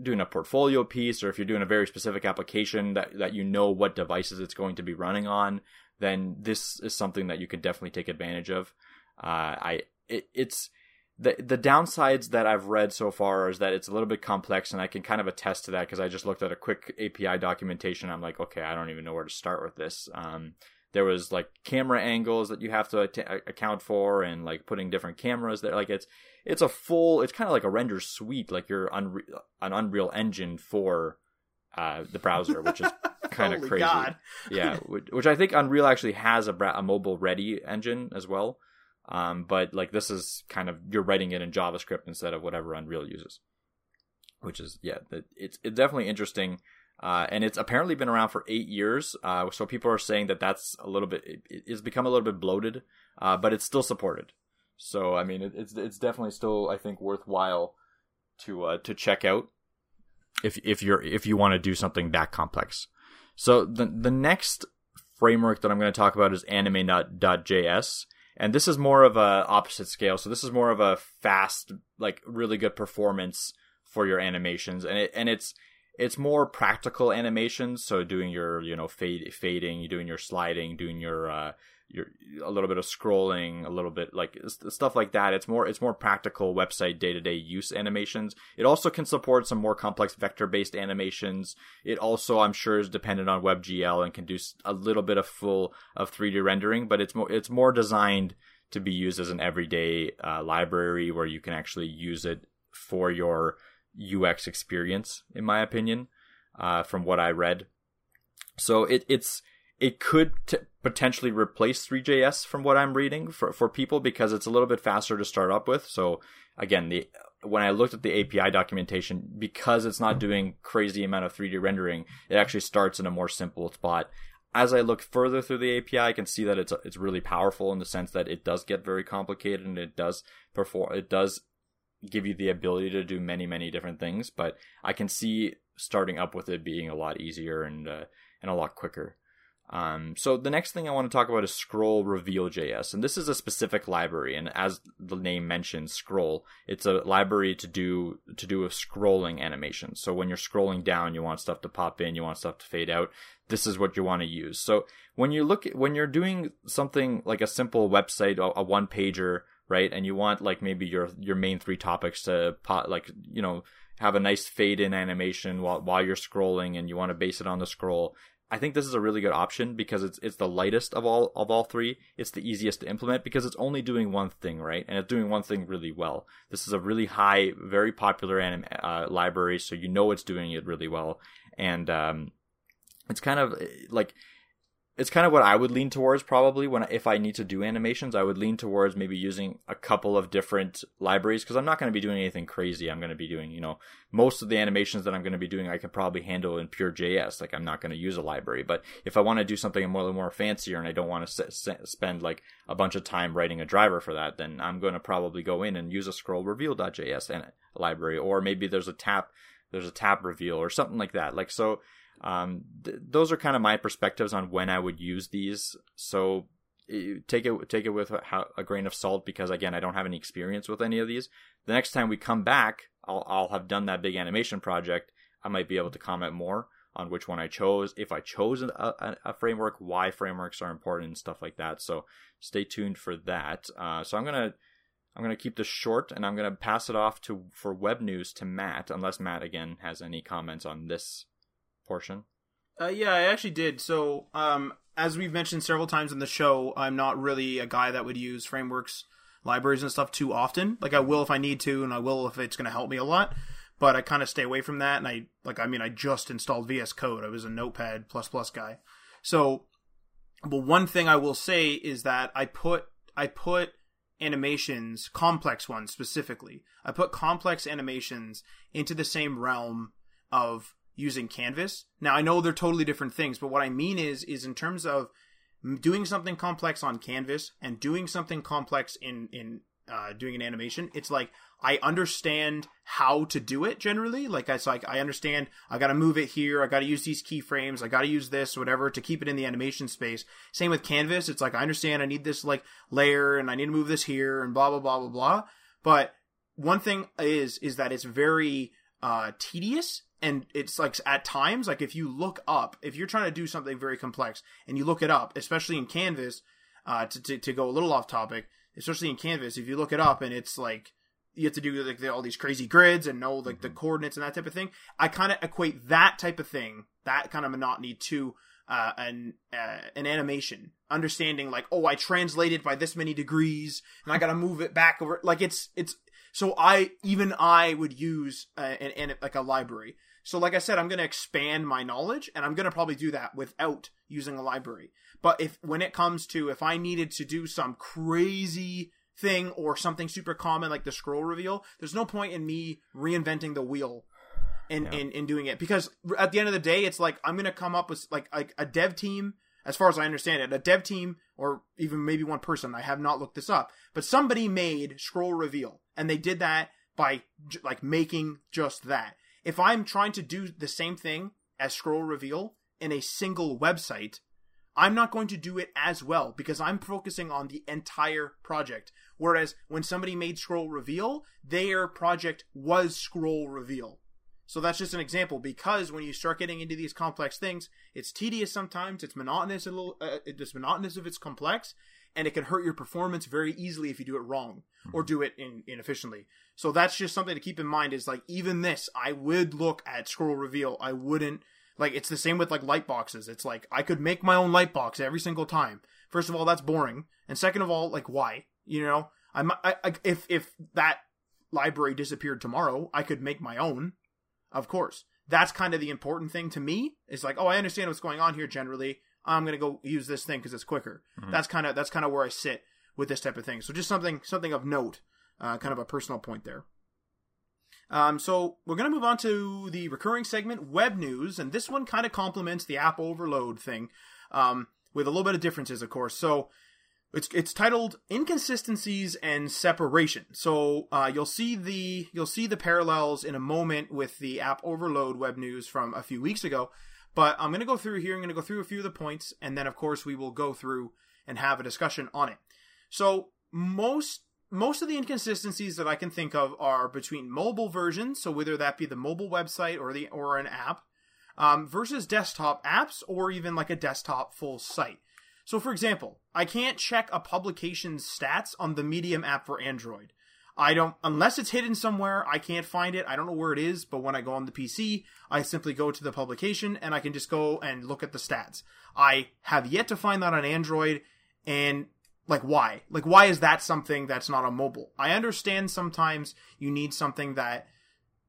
doing a portfolio piece or if you're doing a very specific application that, that you know what devices it's going to be running on, then this is something that you can definitely take advantage of. Uh, I it, it's the the downsides that I've read so far is that it's a little bit complex, and I can kind of attest to that because I just looked at a quick API documentation. I'm like, okay, I don't even know where to start with this. Um, there was like camera angles that you have to at- account for, and like putting different cameras there. Like it's it's a full. It's kind of like a render suite, like you're Unre- an Unreal Engine for uh, the browser, which is *laughs* kind of crazy. God. *laughs* yeah, which, which I think Unreal actually has a, bra- a mobile ready engine as well. Um, but like this is kind of you're writing it in JavaScript instead of whatever Unreal uses, which is yeah, it, it's it's definitely interesting. Uh, and it's apparently been around for eight years. Uh, so people are saying that that's a little bit, it, it's become a little bit bloated, uh, but it's still supported. So I mean, it, it's it's definitely still I think worthwhile to uh, to check out if if you're if you want to do something that complex. So the the next framework that I'm going to talk about is anime.js and this is more of a opposite scale so this is more of a fast like really good performance for your animations and it and it's it's more practical animations so doing your you know fade fading doing your sliding doing your uh your a little bit of scrolling a little bit like stuff like that. It's more it's more practical website day-to-day use animations. It also can support some more complex vector based animations. It also i'm sure is dependent on webgl and can do a little bit of full of 3d rendering but it's more it's more designed to be used as an everyday uh, library where you can actually use it for your ux experience in my opinion uh, from what i read. So it, it's it could t- potentially replace Three.js from what I'm reading for, for people because it's a little bit faster to start up with. So again, the when I looked at the API documentation, because it's not doing crazy amount of 3D rendering, it actually starts in a more simple spot. As I look further through the API, I can see that it's it's really powerful in the sense that it does get very complicated and it does perform it does give you the ability to do many many different things. But I can see starting up with it being a lot easier and uh, and a lot quicker. Um, so the next thing I want to talk about is Scroll Reveal JS, and this is a specific library. And as the name mentions, Scroll, it's a library to do to do with scrolling animation. So when you're scrolling down, you want stuff to pop in, you want stuff to fade out. This is what you want to use. So when you look at, when you're doing something like a simple website, a, a one pager, right, and you want like maybe your your main three topics to pop, like you know have a nice fade in animation while while you're scrolling, and you want to base it on the scroll I think this is a really good option because it's it's the lightest of all of all three. It's the easiest to implement because it's only doing one thing, right? And it's doing one thing really well. This is a really high, very popular anim- uh, library, so you know it's doing it really well. And um, it's kind of like it's kind of what I would lean towards probably when if I need to do animations, I would lean towards maybe using a couple of different libraries because I'm not going to be doing anything crazy. I'm going to be doing, you know, most of the animations that I'm going to be doing, I can probably handle in pure JS. Like I'm not going to use a library, but if I want to do something more more fancier and I don't want to s- s- spend like a bunch of time writing a driver for that, then I'm going to probably go in and use a scroll reveal.js and library, or maybe there's a tap there's a tap reveal or something like that. Like so um, th- those are kind of my perspectives on when I would use these. So take it take it with a, a, grain of salt because again, I don't have any experience with any of these. The next time we come back, I'll I'll have done that big animation project. I might be able to comment more on which one I chose, if I chose a, a, a framework, why frameworks are important, and stuff like that. So stay tuned for that. Uh, so I'm gonna I'm gonna keep this short, and I'm gonna pass it off to for web news to Matt, unless Matt again has any comments on this portion? Uh, yeah, I actually did. So, um, as we've mentioned several times in the show, I'm not really a guy that would use frameworks, libraries, and stuff too often. Like, I will if I need to, and I will if it's going to help me a lot. But I kind of stay away from that. And I, like, I mean, I just installed VS Code. I was a Notepad plus plus guy. So, but one thing I will say is that I put, I put animations, complex ones specifically. I put complex animations into the same realm of using Canvas. Now I know they're totally different things, but what I mean is is in terms of doing something complex on Canvas and doing something complex in in uh, doing an animation, it's like I understand how to do it generally. Like I like I understand I got to move it here, I got to use these keyframes, I got to use this whatever to keep it in the animation space. Same with Canvas, it's like I understand I need this like layer and I need to move this here and blah blah blah blah blah. But one thing is is that it's very uh, tedious and it's like at times like if you look up if you're trying to do something very complex and you look it up especially in canvas uh, to, to, to go a little off topic especially in canvas if you look it up and it's like you have to do like all these crazy grids and know like mm-hmm. the coordinates and that type of thing. I kind of equate that type of thing, that kind of monotony to uh, an uh, an animation, understanding like oh I translated by this many degrees and I got to move it back over. Like it's it's so I even I would use uh, an, an like a library. So like I said, I'm going to expand my knowledge, and I'm going to probably do that without using a library. But if when it comes to if I needed to do some crazy thing or something super common like the scroll reveal, there's no point in me reinventing the wheel in, yeah. in, in doing it because at the end of the day, it's like I'm gonna come up with like like a dev team. As far as I understand it, a dev team or even maybe one person. I have not looked this up, but somebody made scroll reveal, and they did that by like making just that. If I'm trying to do the same thing as scroll reveal in a single website, I'm not going to do it as well because I'm focusing on the entire project. Whereas when somebody made Scroll Reveal, their project was Scroll Reveal. So that's just an example because when you start getting into these complex things, it's tedious sometimes, it's monotonous a little, uh, it's monotonous if it's complex, and it can hurt your performance very easily if you do it wrong mm-hmm. or do it in, inefficiently. So that's just something to keep in mind is like even this, I would look at Scroll Reveal. I wouldn't like it's the same with like light boxes. It's like I could make my own light box every single time. First of all, that's boring, and second of all, like why? You know, I'm I, I, if if that library disappeared tomorrow, I could make my own. Of course, that's kind of the important thing to me. Is like, oh, I understand what's going on here. Generally, I'm gonna go use this thing because it's quicker. Mm-hmm. That's kind of that's kind of where I sit with this type of thing. So just something something of note, uh, kind of a personal point there. Um, so we're going to move on to the recurring segment, web news, and this one kind of complements the app overload thing, um, with a little bit of differences, of course. So it's it's titled inconsistencies and separation. So uh, you'll see the you'll see the parallels in a moment with the app overload web news from a few weeks ago. But I'm going to go through here. I'm going to go through a few of the points, and then of course we will go through and have a discussion on it. So most most of the inconsistencies that I can think of are between mobile versions, so whether that be the mobile website or the or an app, um, versus desktop apps or even like a desktop full site. So, for example, I can't check a publication's stats on the Medium app for Android. I don't, unless it's hidden somewhere, I can't find it. I don't know where it is, but when I go on the PC, I simply go to the publication and I can just go and look at the stats. I have yet to find that on Android, and like why like why is that something that's not on mobile i understand sometimes you need something that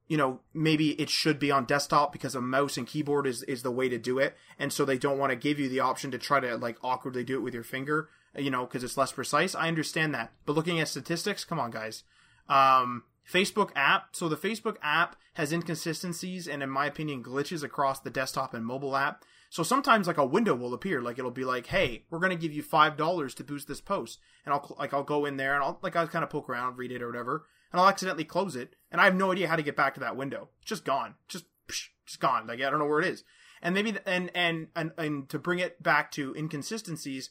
you know maybe it should be on desktop because a mouse and keyboard is is the way to do it and so they don't want to give you the option to try to like awkwardly do it with your finger you know because it's less precise i understand that but looking at statistics come on guys um facebook app. So the facebook app has inconsistencies and in my opinion glitches across the desktop and mobile app. So sometimes like a window will appear, like it'll be like, "Hey, we're gonna give you five dollars to boost this post," and I'll like I'll go in there and I'll like I'll kind of poke around, read it or whatever, and I'll accidentally close it, and I have no idea how to get back to that window. Just gone, just just gone. Like I don't know where it is. And maybe and and and and to bring it back to inconsistencies,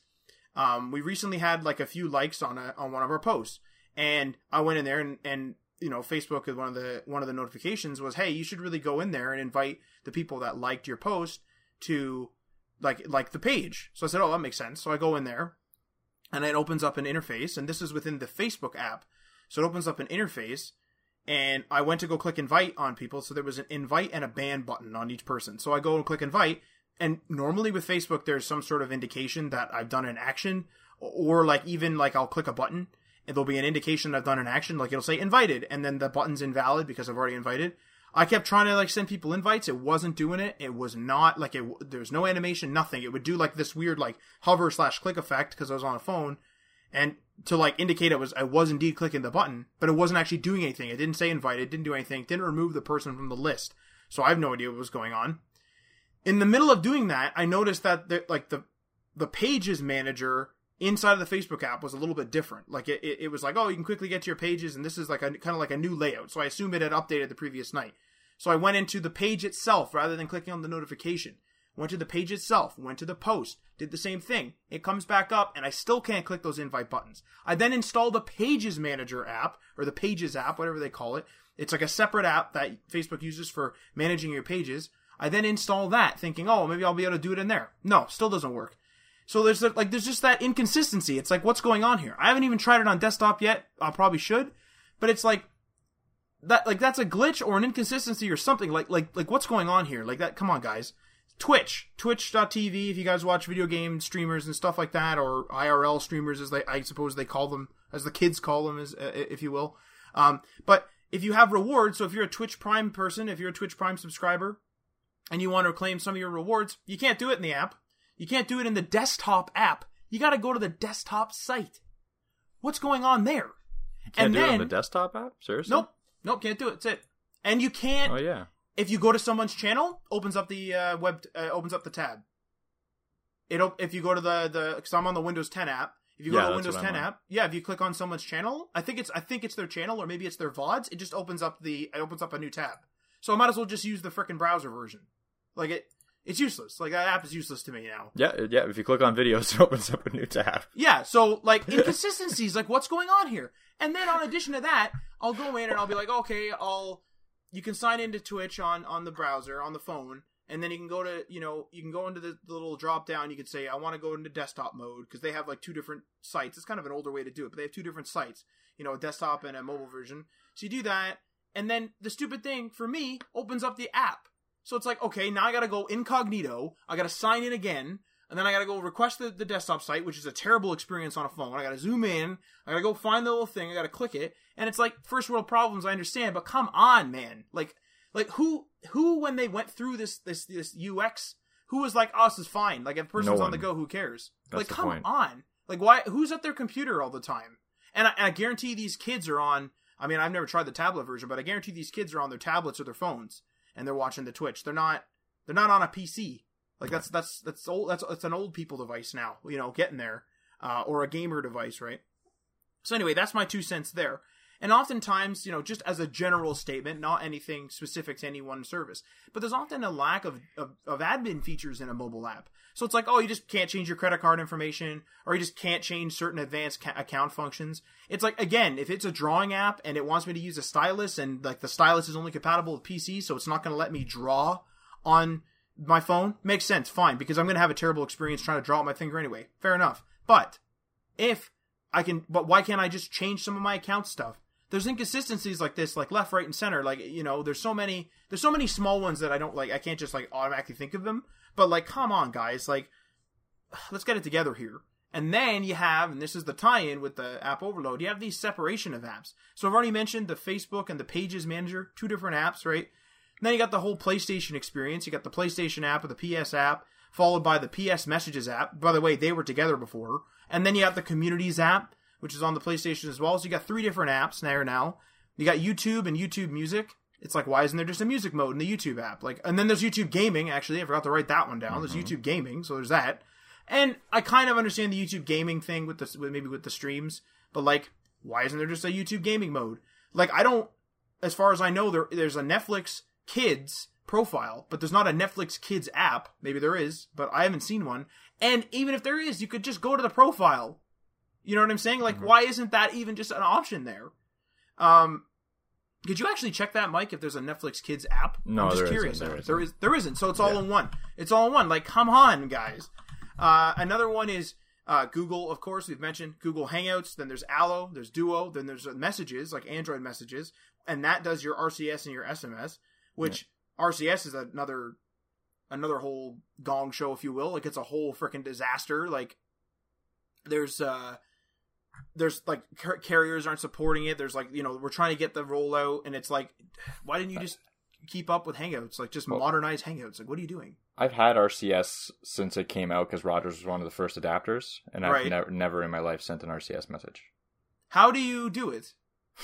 um, we recently had like a few likes on a on one of our posts, and I went in there and and you know Facebook is one of the one of the notifications was, "Hey, you should really go in there and invite the people that liked your post." to like like the page. So I said, "Oh, that makes sense." So I go in there, and it opens up an interface, and this is within the Facebook app. So it opens up an interface, and I went to go click invite on people. So there was an invite and a ban button on each person. So I go and click invite, and normally with Facebook, there's some sort of indication that I've done an action, or like even like I'll click a button. There'll be an indication that I've done an action, like it'll say invited, and then the button's invalid because I've already invited. I kept trying to like send people invites. It wasn't doing it. It was not like it. There's no animation, nothing. It would do like this weird like hover slash click effect because I was on a phone, and to like indicate it was I was indeed clicking the button, but it wasn't actually doing anything. It didn't say invite. It didn't do anything. Didn't remove the person from the list. So I have no idea what was going on. In the middle of doing that, I noticed that the, like the the pages manager inside of the Facebook app was a little bit different. Like it, it, it, was like, oh, you can quickly get to your pages, and this is like a kind of like a new layout. So I assume it had updated the previous night. So I went into the page itself rather than clicking on the notification. Went to the page itself, went to the post, did the same thing. It comes back up, and I still can't click those invite buttons. I then installed the Pages Manager app, or the Pages app, whatever they call it. It's like a separate app that Facebook uses for managing your pages. I then install that, thinking, oh, maybe I'll be able to do it in there. No, still doesn't work. So there's like there's just that inconsistency. It's like what's going on here? I haven't even tried it on desktop yet. I probably should, but it's like that like that's a glitch or an inconsistency or something. Like like like what's going on here? Like that. Come on, guys. Twitch, Twitch.tv. If you guys watch video game streamers and stuff like that, or IRL streamers, as they I suppose they call them, as the kids call them, as uh, if you will. Um, but if you have rewards, so if you're a Twitch Prime person, if you're a Twitch Prime subscriber, and you want to claim some of your rewards, you can't do it in the app. You can't do it in the desktop app. You got to go to the desktop site. What's going on there? Can't and do it on the desktop app. Seriously? nope, nope, can't do it. That's it. And you can't Oh yeah. if you go to someone's channel, opens up the uh, web, uh, opens up the tab. It op- if you go to the the because I'm on the Windows 10 app. If you go Yeah, to the Windows 10 app, yeah, if you click on someone's channel, I think it's I think it's their channel or maybe it's their vods. It just opens up the it opens up a new tab. So I might as well just use the freaking browser version. Like it, it's useless. Like that app is useless to me now. Yeah, yeah. If you click on videos, *laughs* it opens up a new tab. Yeah, so like *laughs* inconsistencies, like what's going on here? And then on addition to that, I'll go in and I'll be like, okay, I'll you can sign into Twitch on on the browser on the phone, and then you can go to you know you can go into the, the little drop down. You can say I want to go into desktop mode because they have like two different sites. It's kind of an older way to do it, but they have two different sites, you know, a desktop and a mobile version. So you do that, and then the stupid thing for me opens up the app. So it's like, okay, now I gotta go incognito. I gotta sign in again. And then I gotta go request the, the desktop site, which is a terrible experience on a phone. I gotta zoom in. I gotta go find the little thing. I gotta click it. And it's like first world problems, I understand, but come on, man. Like, like who, who when they went through this, this, this UX, who was like, oh, this is fine. Like if a person's No on the go, who cares? That's like, come point. on. Like why, who's at their computer all the time? And I, and I guarantee these kids are on, I mean, I've never tried the tablet version, but I guarantee these kids are on their tablets or their phones and they're watching the Twitch. They're not, they're not on a PC. Like that's that's that's old. That's it's an old people device now. You know, getting there, uh, or a gamer device, right? So anyway, that's my two cents there. And oftentimes, you know, just as a general statement, not anything specific to any one service, but there's often a lack of, of, of admin features in a mobile app. So it's like, oh, you just can't change your credit card information, or you just can't change certain advanced ca- account functions. It's like, again, if it's a drawing app and it wants me to use a stylus, and like the stylus is only compatible with PC, so it's not going to let me draw on my phone, makes sense, fine, because I'm going to have a terrible experience trying to draw with my finger anyway. Fair enough. But if I can, but why can't I just change some of my account stuff? There's inconsistencies like this, like left, right, and center. Like you know, there's so many, there's so many small ones that I don't like. I can't just like automatically think of them. But like, come on, guys, like, *sighs* let's get it together here. And then you have, and this is the tie-in with the app overload. You have these separation of apps. So I've already mentioned the Facebook and the Pages Manager, two different apps, right? And then you got the whole PlayStation experience. You got the PlayStation app or the PS app, followed by the PS Messages app. By the way, they were together before. And then you have the Communities app, which is on the PlayStation as well. So you got three different apps there now. You got YouTube and YouTube Music. It's like, why isn't there just a music mode in the YouTube app? Like, and then there's YouTube Gaming. Actually, I forgot to write that one down. There's mm-hmm. YouTube Gaming, so there's that. And I kind of understand the YouTube Gaming thing with the with maybe with the streams, but like, why isn't there just a YouTube Gaming mode? Like, I don't. As far as I know, there there's a Netflix Kids profile, but there's not a Netflix Kids app. Maybe there is, but I haven't seen one. And even if there is, you could just go to the profile. You know what I'm saying? Like, Mhm. why isn't that even just an option there? Um, could you actually check that, Mike? If there's a Netflix Kids app? No, I'm just there curious. isn't, there there isn't. is. There isn't. So it's all Yeah. in one. It's all in one. Like, come on, guys. Uh, another one is uh, Google. Of course, we've mentioned Google Hangouts. Then there's Allo. There's Duo. Then there's uh, messages like Android messages, and that does your RCS and your SMS. Which RCS is another another whole gong show, if you will. Like it's a whole freaking disaster. Like there's uh there's like car- carriers aren't supporting it. There's like you know we're trying to get the rollout, and it's like, why didn't you just keep up with Hangouts? Like just Well- modernize Hangouts. Like what are you doing? I've had RCS since it came out because Rogers was one of the first adapters, and I've Right. never never in my life sent an RCS message. How do you do it?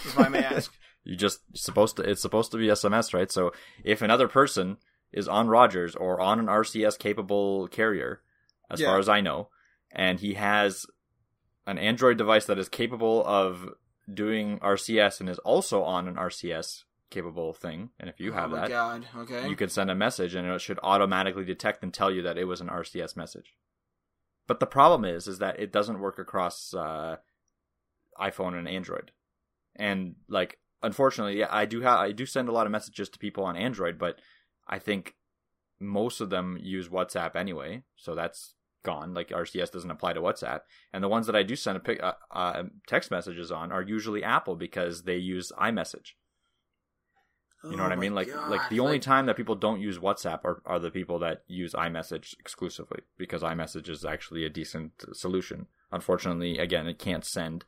If I may ask. *laughs* You just supposed to it's supposed to be SMS, right? So if another person is on Rogers or on an RCS capable carrier, as Yeah. far as I know, and he has an Android device that is capable of doing RCS and is also on an RCS capable thing, and if you have oh that, God. Okay. you can send a message and it should automatically detect and tell you that it was an RCS message. But the problem is, is that it doesn't work across uh, iPhone and Android. And like, unfortunately, yeah, I do have I do send a lot of messages to people on Android, but I think most of them use WhatsApp anyway, so that's gone. Like RCS doesn't apply to WhatsApp, and the ones that I do send a pic, uh, uh, text messages on are usually Apple because they use iMessage. You know Oh what I mean? Like God, like the only like- time that people don't use WhatsApp are, are the people that use iMessage exclusively because iMessage is actually a decent solution. Unfortunately, again, it can't send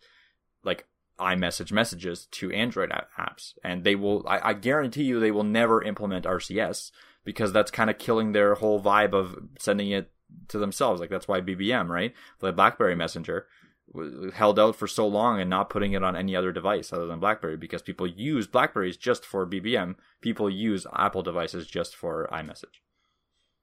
like iMessage messages to Android apps, and they will. I, I guarantee you, they will never implement RCS because that's kind of killing their whole vibe of sending it to themselves. Like that's why BBM, right? The BlackBerry Messenger held out for so long and not putting it on any other device other than BlackBerry because people use Blackberries just for BBM. People use Apple devices just for iMessage.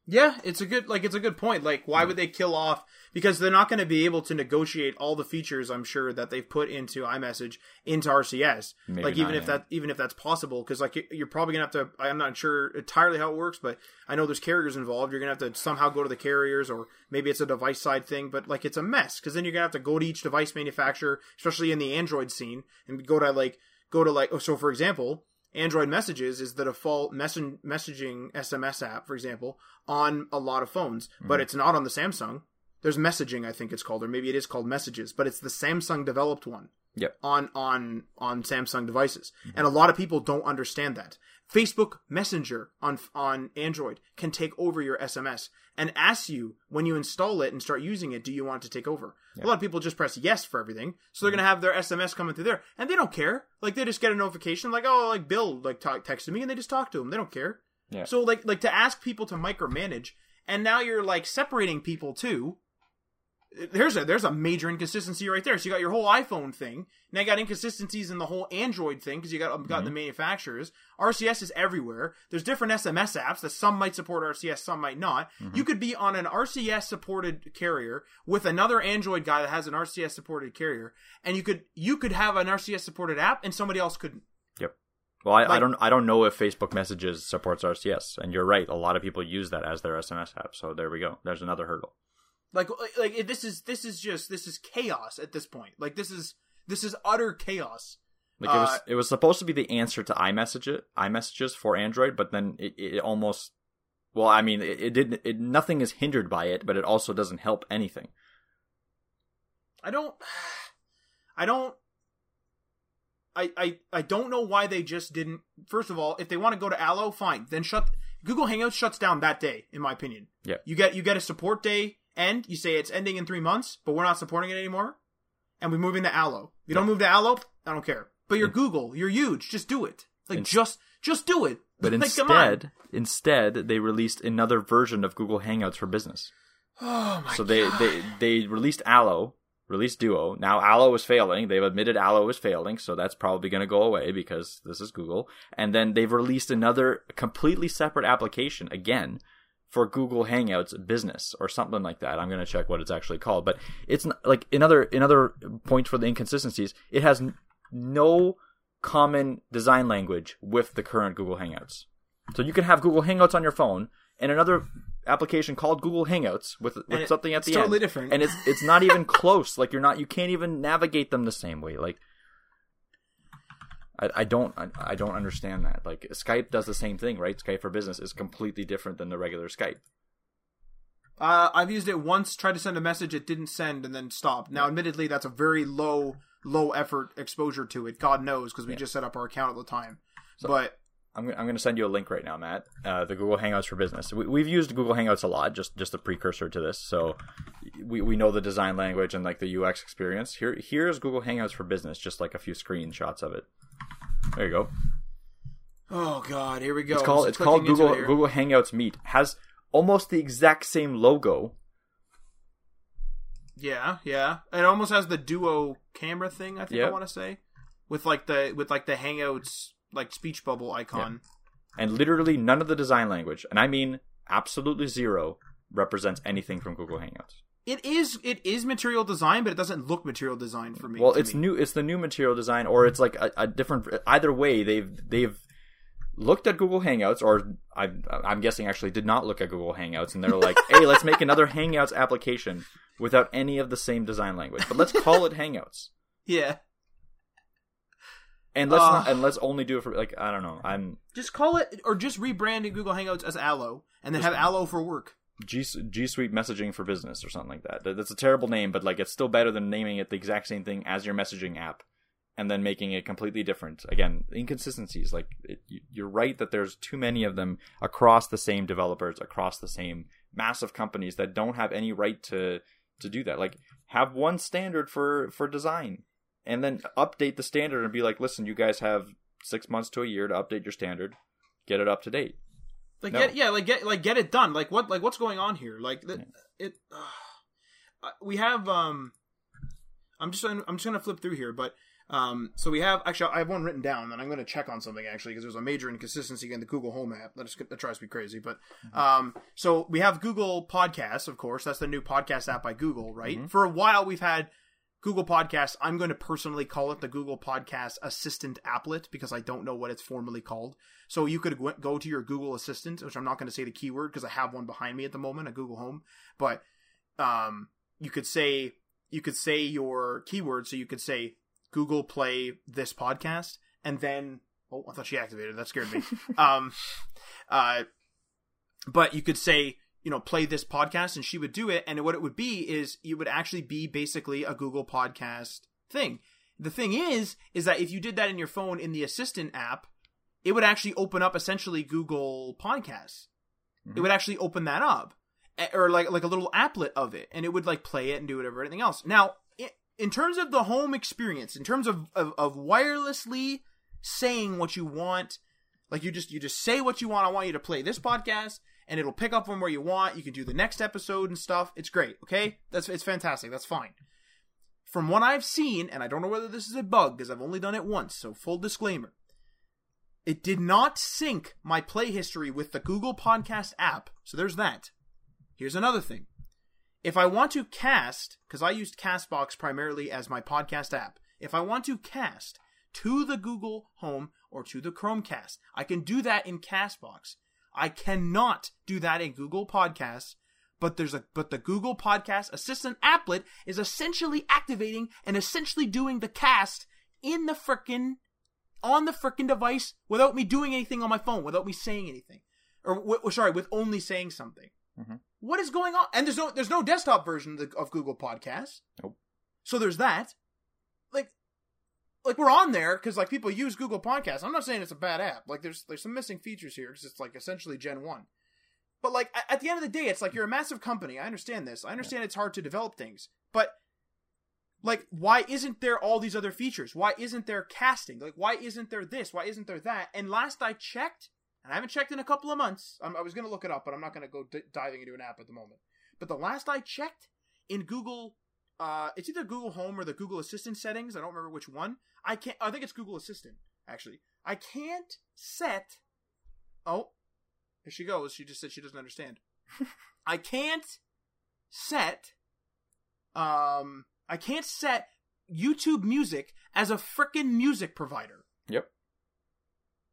Yeah, it's a good like it's a good point. Like, why hmm. would they kill off? Because they're not going to be able to negotiate all the features. I'm sure that they've put into iMessage into RCS. Maybe like, even not, if yeah. that even if that's possible, because like you- you're probably gonna have to. I'm not sure entirely how it works, but I know there's carriers involved. You're gonna have to somehow go to the carriers, or maybe it's a device side thing. But like, it's a mess because then you're gonna have to go to each device manufacturer, especially in the Android scene, and go to like go to like. Oh, so for example. Android Messages is the default messen- messaging SMS app, for example, on a lot of phones, Mm-hmm. but it's not on the Samsung. There's messaging, I think it's called, or maybe it is called Messages, but it's the Samsung developed one Yep. on on on Samsung devices, and a lot of people don't understand that. Facebook Messenger on on Android can take over your SMS and ask you when you install it and start using it, do you want to take over? A lot of people just press yes for everything, so they're mm-hmm. gonna have their SMS coming through there, and they don't care. Like they just get a notification, like oh, like Bill like talk, texted me, and they just talk to him. They don't care. Yeah. So like like to ask people to micromanage, and now you're like separating people too there's a there's a major inconsistency right there. So you got your whole iPhone thing. Now you got inconsistencies in the whole Android thing because you got um, got the mm-hmm. manufacturers. RCS is everywhere. There's different SMS apps that some might support RCS, some might not. Mm-hmm. You could be on an RCS supported carrier with another Android guy that has an RCS supported carrier, and you could you could have an RCS supported app and somebody else couldn't. Yep. Well, I, I don't I don't know if Facebook Messages supports RCS, and you're right. A lot of people use that as their SMS app. So there we go. There's another hurdle. Like like this is this is just this is chaos at this point. Like this is this is utter chaos. Like it was Uh, it was supposed to be the answer to iMessage iMessages for Android, but then it, it almost well, I mean, it, it didn't. It, nothing is hindered by it, but it also doesn't help anything. I don't *sighs* I don't I, I I don't know why they just didn't first of all, if they want to go to Allo, fine. Then shut Google Hangouts shuts down that day, in my opinion. Yeah. You get you get a support day end, you say it's ending in three months, but we're not supporting it anymore. And we move into Allo. You don't move to Allo, I don't care. But you're Google, you're huge, just do it. Like Ins- just just do it. But like, instead, instead, they released another version of Google Hangouts for Business. *sighs* Oh my god. so they, God. they they released Allo, released Duo. Now Allo is failing. They've admitted Allo is failing, so that's probably going to go away because this is Google. And then they've released another completely separate application again for Google Hangouts Business or something like that. I'm going to check what it's actually called, but it's not, like another another point for the inconsistencies. It has n- no common design language with the current Google Hangouts. So you can have Google Hangouts on your phone and another application called Google Hangouts with, with it- something at the totally end. Totally different. And it's it's not even *laughs* close. Like you're not you can't even navigate them the same way. Like I, I don't I, I don't understand that. Like Skype does the same thing, right? Skype for Business is completely different than the regular Skype. Uh, I've used it once, tried to send a message, it didn't send, and then stopped. Now, admittedly, that's a very low, low effort exposure to it. God knows, because we just set up our account at the time. but I'm, I'm going to send you a link right now, Matt. Uh, the Google Hangouts for Business. We, we've used Google Hangouts a lot, just just a precursor to this. So we, we know the design language and like the UX experience. Here here's Google Hangouts for Business, just like a few screenshots of it. There you go. oh god, here we go. It's called it's called Google it. Google Hangouts Meet. Has almost the exact same logo. Yeah, yeah. It almost has the Duo camera thing. I think I want to say, with like the with like the Hangouts like speech bubble icon. and literally none of the design language, and I mean absolutely zero, represents anything from Google Hangouts. It is it is material design, but it doesn't look material design for me. Well, it's me. new. It's the new material design, or it's like a, a different. Either way, they've they've looked at Google Hangouts, or I, I'm guessing actually did not look at Google Hangouts, and they're like, "Hey, let's make another Hangouts application without any of the same design language, but let's call it Hangouts." *laughs* Yeah, And let's Uh. not, and let's only do it for like I don't know. I'm just call it or just rebrand Google Hangouts as Allo, and then have Allo for work. G G Suite messaging for business or something like that. That- That's a terrible name, but like it's still better than naming it the exact same thing as your messaging app, and then making it completely different. Again, inconsistencies. Like it, you're right that there's too many of them across the same developers, across the same massive companies that don't have any right to to do that. Like have one standard for for design, and then update the standard and be like, listen, you guys have six months to a year to update your standard, get it up to date. Like no. get yeah, like get like get it done. Like what like what's going on here? Like the, yeah. it. Uh, we have um. I'm just I'm just gonna flip through here, but um, so we have actually I have one written down, and I'm going to check on something actually because there's a major inconsistency in the Google Home app that, is, that tries to be crazy. But mm-hmm. um, so we have Google Podcasts, of course. That's the new podcast app by Google, right? Mm-hmm. For a while, we've had Google Podcasts. I'm going to personally call it the Google Podcast Assistant applet because I don't know what it's formally called. So you could go to your Google Assistant, which I'm not going to say the keyword because I have one behind me at the moment, a Google Home, but um, you could say you could say your keyword. So you could say Google Play this podcast, and then oh, I thought she activated. That scared me. *laughs* um, uh, but you could say you know play this podcast, and she would do it. And what it would be is it would actually be basically a Google Podcast thing. The thing is, is that if you did that in your phone in the Assistant app, it would actually open up essentially Google Podcasts. Mm-hmm. It would actually open that up, or like like a little applet of it, and it would like play it and do whatever anything else. Now in terms of the home experience, in terms of, of, of wirelessly saying what you want, like you just you just say what you want. I want you to play this podcast, and it'll pick up from where you want. You can do the next episode and stuff. It's great. Okay, that's it's fantastic. That's fine. From what I've seen, and I don't know whether this is a bug because I've only done it once, so full disclaimer. It did not sync my play history with the Google Podcast app. So there's that. Here's another thing. If I want to cast, because I used Castbox primarily as my podcast app, if I want to cast to the Google Home or to the Chromecast, I can do that in Castbox. I cannot do that in Google Podcasts, but there's a but the Google Podcast Assistant applet is essentially activating and essentially doing the cast in the frickin' on the frickin' device without me doing anything on my phone, without me saying anything, or w- sorry, with only saying something. Mm-hmm. What is going on? And there's no there's no desktop version of, the, of Google Podcasts. Nope. So there's that. Like, we're on there because like people use Google Podcasts. I'm not saying it's a bad app. Like there's there's some missing features here because it's like essentially Gen one. But like at the end of the day, it's like you're a massive company. I understand this. I understand yeah. it's hard to develop things, but like why isn't there all these other features? Why isn't there casting? Like why isn't there this? Why isn't there that? And last I checked, and I haven't checked in a couple of months. I'm, i was to look it up, but I'm not to go d- diving into an app at the moment. But the last I checked in Google, uh, it's either Google Home or the Google Assistant settings. I don't remember which one. I can't. I think it's Google Assistant actually. I can't set. Oh, here she goes. She just said she doesn't understand. *laughs* I can't set. Um, I can't set YouTube Music as a freaking music provider. Yep.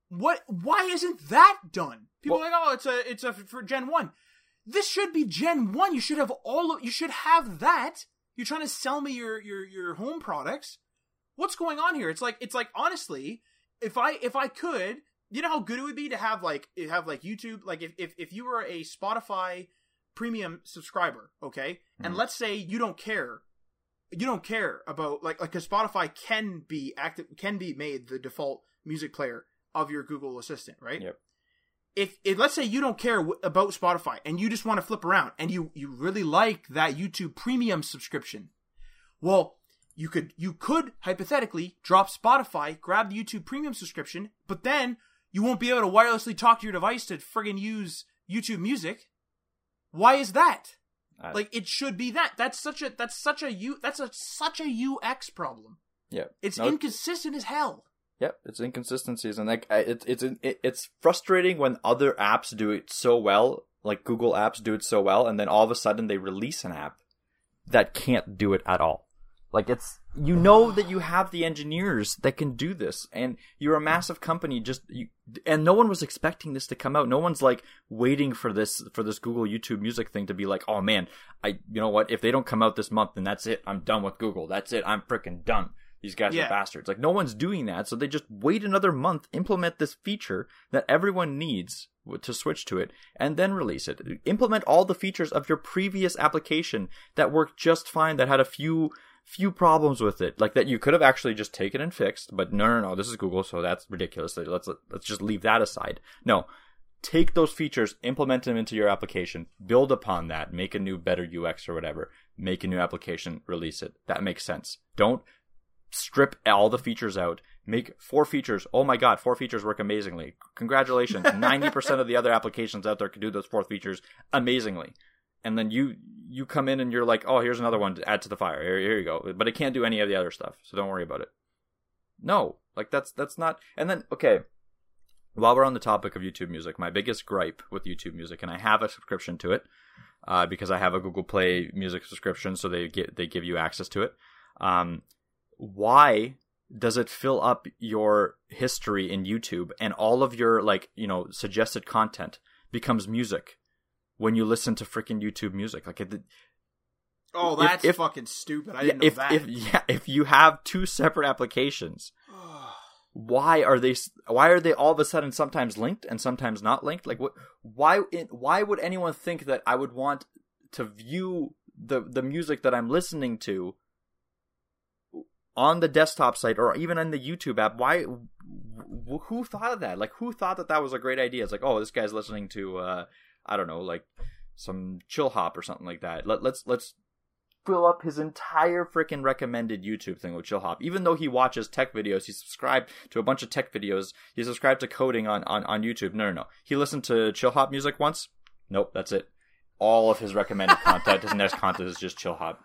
What? Why isn't that done? People well, are like, oh, it's a, it's a for Gen One. This should be Gen One. You should have all. Of, you should have that. You're trying to sell me your your your home products. What's going on here? It's like it's like honestly, if I if I could, you know how good it would be to have like have like YouTube. Like if if if you were a Spotify premium subscriber, okay, mm-hmm. and let's say you don't care you don't care about like like because Spotify can be active can be made the default music player of your Google Assistant, right? Yep. If, if let's say you don't care w- about Spotify and you just want to flip around and you you really like that YouTube Premium subscription, well, you could you could hypothetically drop Spotify, grab the YouTube Premium subscription, but then you won't be able to wirelessly talk to your device to friggin' use YouTube Music. Why is that? Uh, like it should be that. That's such a that's such a u that's a such a UX problem. Yeah, it's no, inconsistent as hell. Yep, it's inconsistencies, and like it's it's it's frustrating when other apps do it so well, like Google apps do it so well, and then all of a sudden they release an app that can't do it at all. Like it's you know that you have the engineers that can do this, and you're a massive company. Just you, and no one was expecting this to come out. No one's like waiting for this for this Google YouTube Music thing to be like, oh man, I you know what? If they don't come out this month, then that's it. I'm done with Google. That's it. I'm freaking done these guys yeah. are bastards. Like no one's doing that, so they just wait another month, implement this feature that everyone needs to switch to it, and then release it. Implement all the features of your previous application that worked just fine, that had a few few problems with it, like that you could have actually just taken and fixed. But no, no, no, this is Google, so that's ridiculous. Let's let's just leave that aside. No, take those features, implement them into your application, build upon that, make a new better UX or whatever, make a new application, release it. That makes sense. Don't strip all the features out, make four features. Oh my god, four features work amazingly. Congratulations. *laughs* 90% of the other applications out there can do those four features amazingly. And then you you come in and you're like, "Oh, here's another one to add to the fire. Here, here you go." But it can't do any of the other stuff. So don't worry about it. No, like that's that's not And then okay, while we're on the topic of YouTube Music, my biggest gripe with YouTube Music, and I have a subscription to it uh, because I have a Google Play Music subscription, so they get they give you access to it. Um, why does it fill up your history in YouTube and all of your like you know suggested content becomes music when you listen to freaking YouTube Music? Like it, Oh, that's if, fucking stupid. I didn't if, know that. If, yeah, if you have two separate applications *sighs* why are they why are they all of a sudden sometimes linked and sometimes not linked like what why why would anyone think that i would want to view the the music that i'm listening to on the desktop site or even in the youtube app why who thought of that like who thought that that was a great idea it's like oh this guy's listening to uh i don't know like some chill hop or something like that Let, let's let's fill up his entire freaking recommended YouTube thing with Chill Hop. Even though he watches tech videos, he subscribed to a bunch of tech videos. He subscribed to coding on, on, on YouTube. No, no, no. He listened to Chill Hop music once. Nope, that's it. All of his recommended content, his next content is just Chill Hop.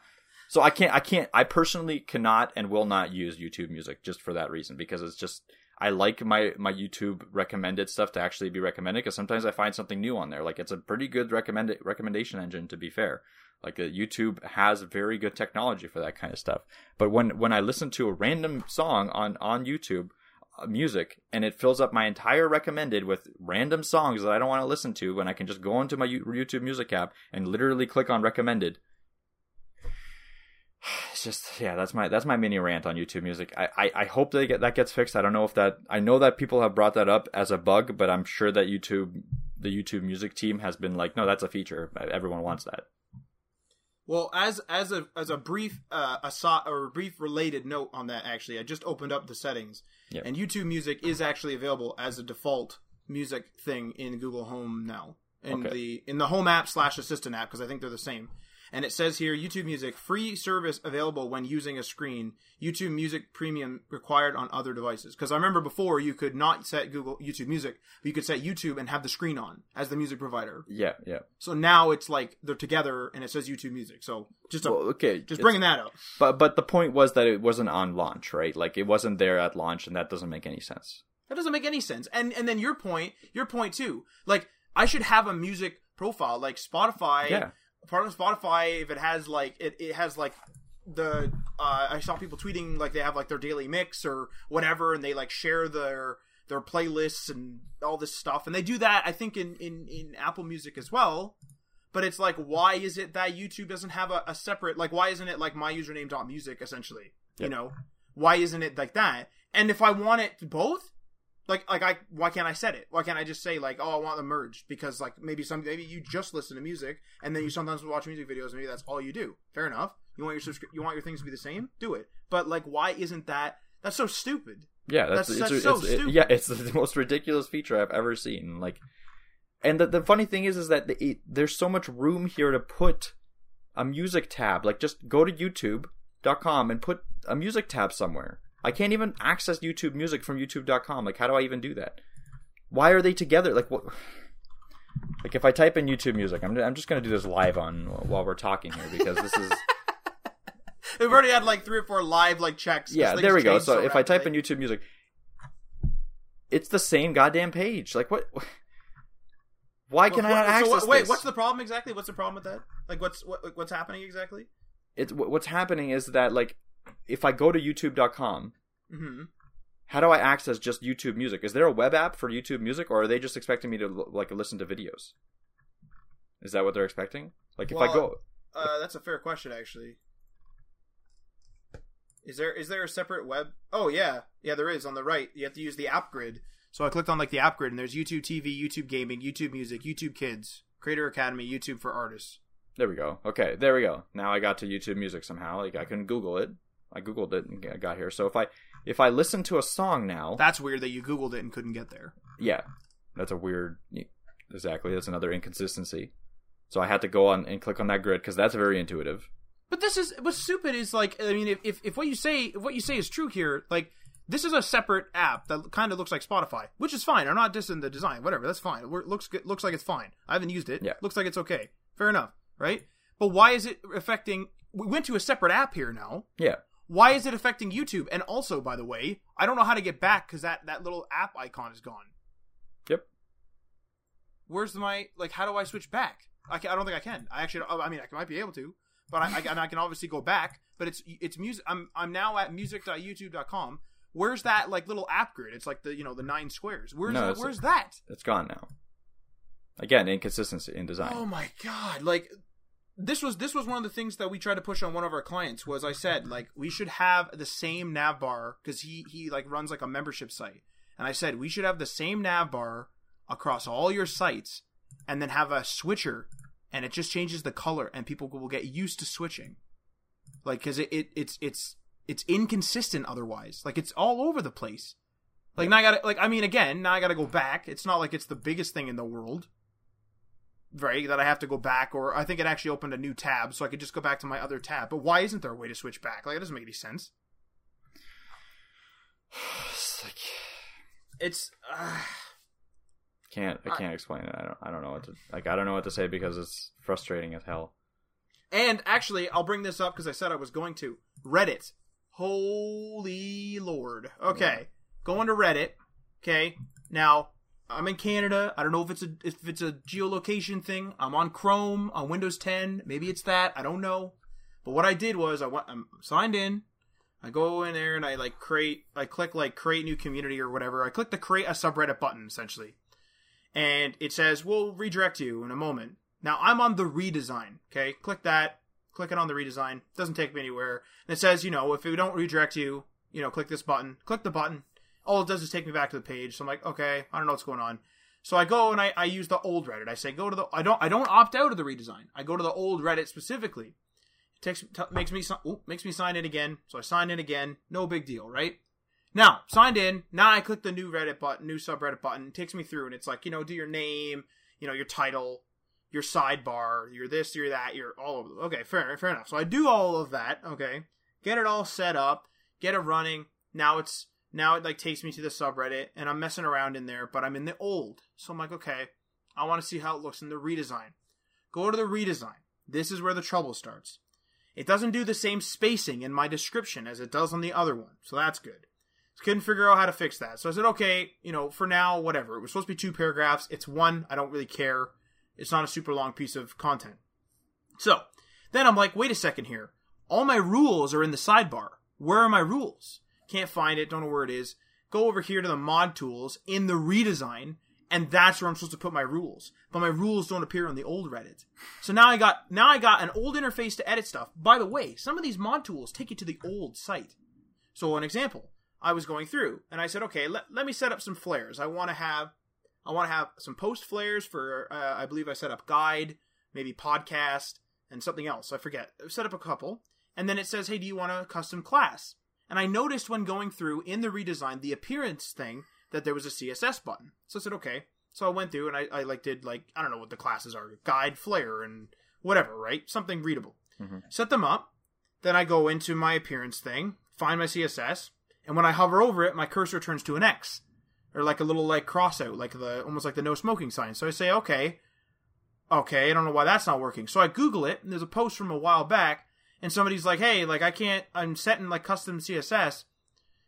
So I can't, I can't, I personally cannot and will not use YouTube music just for that reason because it's just, I like my, my YouTube recommended stuff to actually be recommended because sometimes I find something new on there. Like it's a pretty good recommended recommendation engine to be fair. Like uh, YouTube has very good technology for that kind of stuff. But when when I listen to a random song on on YouTube uh, music and it fills up my entire recommended with random songs that I don't want to listen to when I can just go into my YouTube music app and literally click on recommended *sighs* it's just yeah that's my that's my mini rant on youtube music i i, I hope that get, that gets fixed i don't know if that i know that people have brought that up as a bug but i'm sure that youtube the youtube music team has been like no that's a feature everyone wants that well, as as a as a brief uh, aside or a brief related note on that, actually, I just opened up the settings, yep. and YouTube Music is actually available as a default music thing in Google Home now in okay. the in the Home app slash Assistant app because I think they're the same. And it says here YouTube Music free service available when using a screen. YouTube Music Premium required on other devices. Because I remember before you could not set Google YouTube Music, but you could set YouTube and have the screen on as the music provider. Yeah, yeah. So now it's like they're together and it says YouTube Music. So just a, well, okay, just bringing that up. But but the point was that it wasn't on launch, right? Like it wasn't there at launch, and that doesn't make any sense. That doesn't make any sense. And and then your point, your point too. Like I should have a music profile like Spotify. Yeah part of Spotify, if it has like it, it has like the uh, I saw people tweeting like they have like their daily mix or whatever, and they like share their their playlists and all this stuff, and they do that I think in in in Apple Music as well. But it's like, why is it that YouTube doesn't have a, a separate like? Why isn't it like my username dot music essentially? Yep. You know, why isn't it like that? And if I want it both, like like I why can't I set it? Why can't I just say like oh I want them merged because like maybe some maybe you just listen to music and then you sometimes watch music videos and maybe that's all you do. Fair enough. You want your subscri- you want your things to be the same? Do it. But like why isn't that that's so stupid. Yeah, that's, that's, it's, that's so it's, stupid. It, yeah, it's *laughs* the most ridiculous feature I've ever seen. Like and the the funny thing is is that the, it, there's so much room here to put a music tab. Like just go to youtube.com and put a music tab somewhere I can't even access YouTube Music from YouTube.com. Like, how do I even do that? Why are they together? Like, what? Like, if I type in YouTube Music, I'm I'm just gonna do this live on while we're talking here because this is. *laughs* We've already had like three or four live like checks. Yeah, there we go. So, so if I type in YouTube Music, it's the same goddamn page. Like what? Why can well, I not access? So wait, this? what's the problem exactly? What's the problem with that? Like, what's what, what's happening exactly? It's what's happening is that like if I go to YouTube.com, mm-hmm. how do I access just YouTube Music? Is there a web app for YouTube Music, or are they just expecting me to like listen to videos? Is that what they're expecting? Like if well, I go, uh, that's a fair question actually. Is there is there a separate web? Oh yeah, yeah there is on the right. You have to use the app grid. So I clicked on like the app grid, and there's YouTube TV, YouTube Gaming, YouTube Music, YouTube Kids, Creator Academy, YouTube for Artists. There we go. Okay, there we go. Now I got to YouTube Music somehow. Like I couldn't Google it. I googled it and got here. So if I if I listen to a song now, That's weird that you Googled it and couldn't get there. yeah, that's a weird. Exactly, that's another inconsistency. So I had to go on and click on that grid because that's very intuitive. But this is what's stupid is like I mean if, if if what you say if what you say is true here like this is a separate app that kind of looks like Spotify, which is fine. I'm not dissing the design, whatever. That's fine. It looks good, looks like it's fine. I haven't used it. Yeah. looks like it's okay. Fair enough, right? But why is it affecting? We went to a separate app here now. Yeah, Why is it affecting YouTube? And also, by the way, I don't know how to get back because that that little app icon is gone. Yep. Where's my like? How do I switch back? I, can, I don't think I can. I actually, I mean, I might be able to, but I, I, and I can obviously go back. But it's it's music. I'm I'm now at music.youtube.com. Where's that like little app grid? It's like the you know the nine squares. Where's No, where's that? it's gone now. Again, inconsistency in design. Oh my god! Like this was this was one of the things that we tried to push on one of our clients. Was I said like we should have the same nav bar because he he like runs like a membership site, and I said we should have the same nav bar across all your sites, and then have a switcher, and it just changes the color, and people will get used to switching, like because it, it it's it's it's inconsistent otherwise. Like it's all over the place. Like now I gotta like I mean again now I gotta go back. It's not like it's the biggest thing in the world right that i have to go back or i think it actually opened a new tab so i could just go back to my other tab. But why isn't there a way to switch back? Like it doesn't make any sense. *sighs* It's like, it's uh, can't I can't explain it. I don't I don't know what to like. I don't know what to say because it's frustrating as hell. and actually i'll bring this up because i said i was going to. Reddit. Holy lord. Okay. Going to reddit. Okay. Now i'm in canada i don't know if it's a if it's a geolocation thing i'm on chrome on windows 10 maybe it's that i don't know but what i did was i went i'm signed in I go in there and I like create, I click like create new community or whatever. I click the create a subreddit button essentially. And it says, we'll redirect you in a moment. Now I'm on the redesign. Okay. Click that, click it on the redesign. Doesn't take me anywhere. And it says, you know, if we don't redirect you, you know, click this button, click the button. All it does is take me back to the page. So I'm like, okay, I don't know what's going on. So I go and I, I use the old Reddit. I say, go to the, I don't, I don't opt out of the redesign. I go to the old Reddit specifically takes t- makes me ooh, makes me sign in again. So I sign in again. No big deal, right? Now signed in. Now I click the new Reddit button, new subreddit button. It takes me through, and it's like you know, do your name, you know, your title, your sidebar, your this, your that, your all of them. Okay, fair, fair enough. So I do all of that. Okay, get it all set up, get it running. Now it's now it like takes me to the subreddit, and I'm messing around in there, but I'm in the old. So I'm like, okay, I want to see how it looks in the redesign. Go to the redesign. This is where the trouble starts. It doesn't do the same spacing in my description as it does on the other one, so that's good. Couldn't figure out how to fix that. So I said, okay, you know, for now, whatever. It was supposed to be two paragraphs. It's one. I don't really care. It's not a super long piece of content. So then I'm like, wait a second here. All my rules are in the sidebar. Where are my rules? Can't find it. Don't know where it is. Go over here to the mod tools in the redesign, and that's where I'm supposed to put my rules. But my rules don't appear on the old Reddit. So now I got now I got an old interface to edit stuff. By the way, some of these mod tools take you to the old site. So an example, I was going through and I said, okay, let, let me set up some flares. I want to have I want to have some post flares for uh, I believe I set up guide, maybe podcast, and something else. I forget. I set up a couple, and then it says, hey, do you want a custom class? And I noticed when going through in the redesign the appearance thing that there was a CSS button. So I said, okay. So I went through and I, I like did like I don't know what the classes are, guide, flare, and whatever, right? Something readable. Mhm. Set them up. Then I go into my appearance thing, find my CSS, and when I hover over it, my cursor turns to an X, or like a little like cross out, like the almost like the no smoking sign. So I say, okay, okay, I don't know why that's not working. So I Google it, and there's a post from a while back, and somebody's like, hey, like I can't, I'm setting like custom CSS,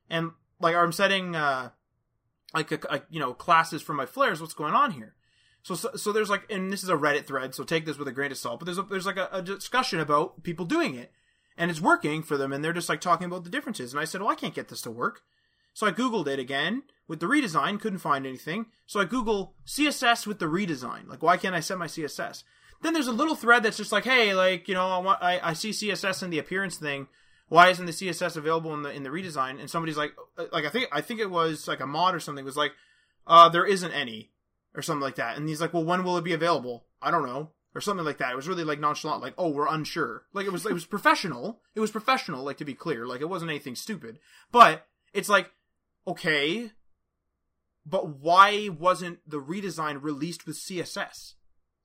and like I'm setting uh like a, a you know classes for my flares. What's going on here? So, so so there's like, and this is a Reddit thread, so take this with a grain of salt. But there's a, there's like a, a discussion about people doing it, and it's working for them, and they're just like talking about the differences. And I said, well, I can't get this to work. So I googled it again with the redesign, couldn't find anything. So I Google CSS with the redesign. Like, why can't I set my CSS? Then there's a little thread that's just like, hey, like you know, I want I, I see CSS in the appearance thing. Why isn't the CSS available in the in the redesign? And somebody's like, uh, like I think I think it was like a mod or something was like, uh, there isn't any or something like that. And he's like, well, when will it be available? I don't know. or something like that. It was really like nonchalant, like, oh, we're unsure. Like it was, it was professional. It was professional, like to be clear. Like it wasn't anything stupid. But it's like, okay, but why wasn't the redesign released with CSS?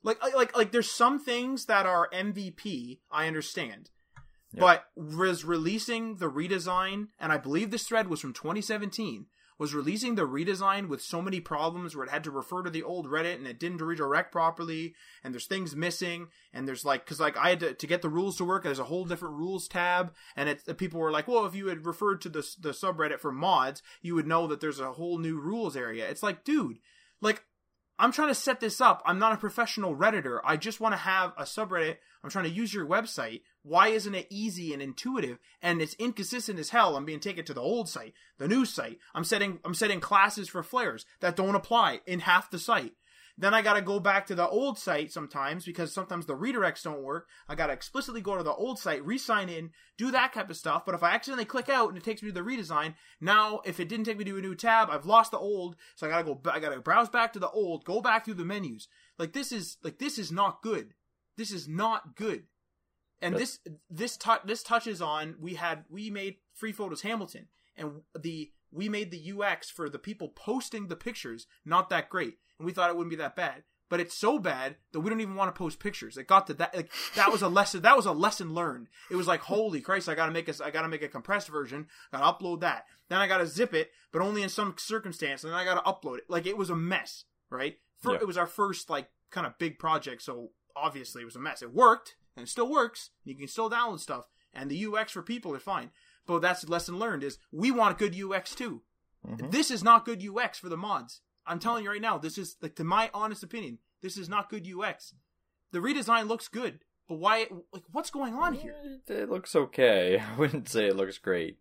Like, like, like, there's some things that are MVP. I understand, Yep. but was releasing the redesign, and I believe this thread was from 2017 was releasing the redesign with so many problems where it had to refer to the old Reddit and it didn't redirect properly and there's things missing and there's like because like I had to, to get the rules to work there's a whole different rules tab and it people were like well if you had referred to the the subreddit for mods you would know that there's a whole new rules area it's like dude like I'm trying to set this up. I'm not a professional Redditor. I just want to have a subreddit. I'm trying to use your website. Why isn't it easy and intuitive? And it's inconsistent as hell. I'm being taken to the old site, the new site. I'm setting I'm setting classes for flares that don't apply in half the site. Then I gotta go back to the old site sometimes because sometimes the redirects don't work. I gotta explicitly go to the old site, re-sign in, do that type of stuff. But if I accidentally click out and it takes me to the redesign, now if it didn't take me to a new tab, I've lost the old. So I gotta go. I gotta browse back to the old, go back through the menus. Like this is like this is not good. This is not good. And this this tou- this touches on we had we made free photos Hamilton and the we made the UX for the people posting the pictures not that great and we thought it wouldn't be that bad. But it's so bad that we don't even want to post pictures. It got to that like that was a lesson that was a lesson learned. It was like holy christ i gotta make a i gotta make a compressed version. Gotta upload that. Then i gotta zip it but only in some circumstance and then i gotta upload it. Like it was a mess right? For, Yeah. it was our first like kind of big project so obviously it was a mess. It worked and it still works. You can still download stuff and the ux for people is fine. But that's the lesson learned is we want good ux too. Mhm. this is not good UX for the mods. I'm telling you right now, this is like to my honest opinion, this is not good UX. The redesign looks good, but why? Like, what's going on here? It, looks okay. *laughs* I wouldn't say it looks great.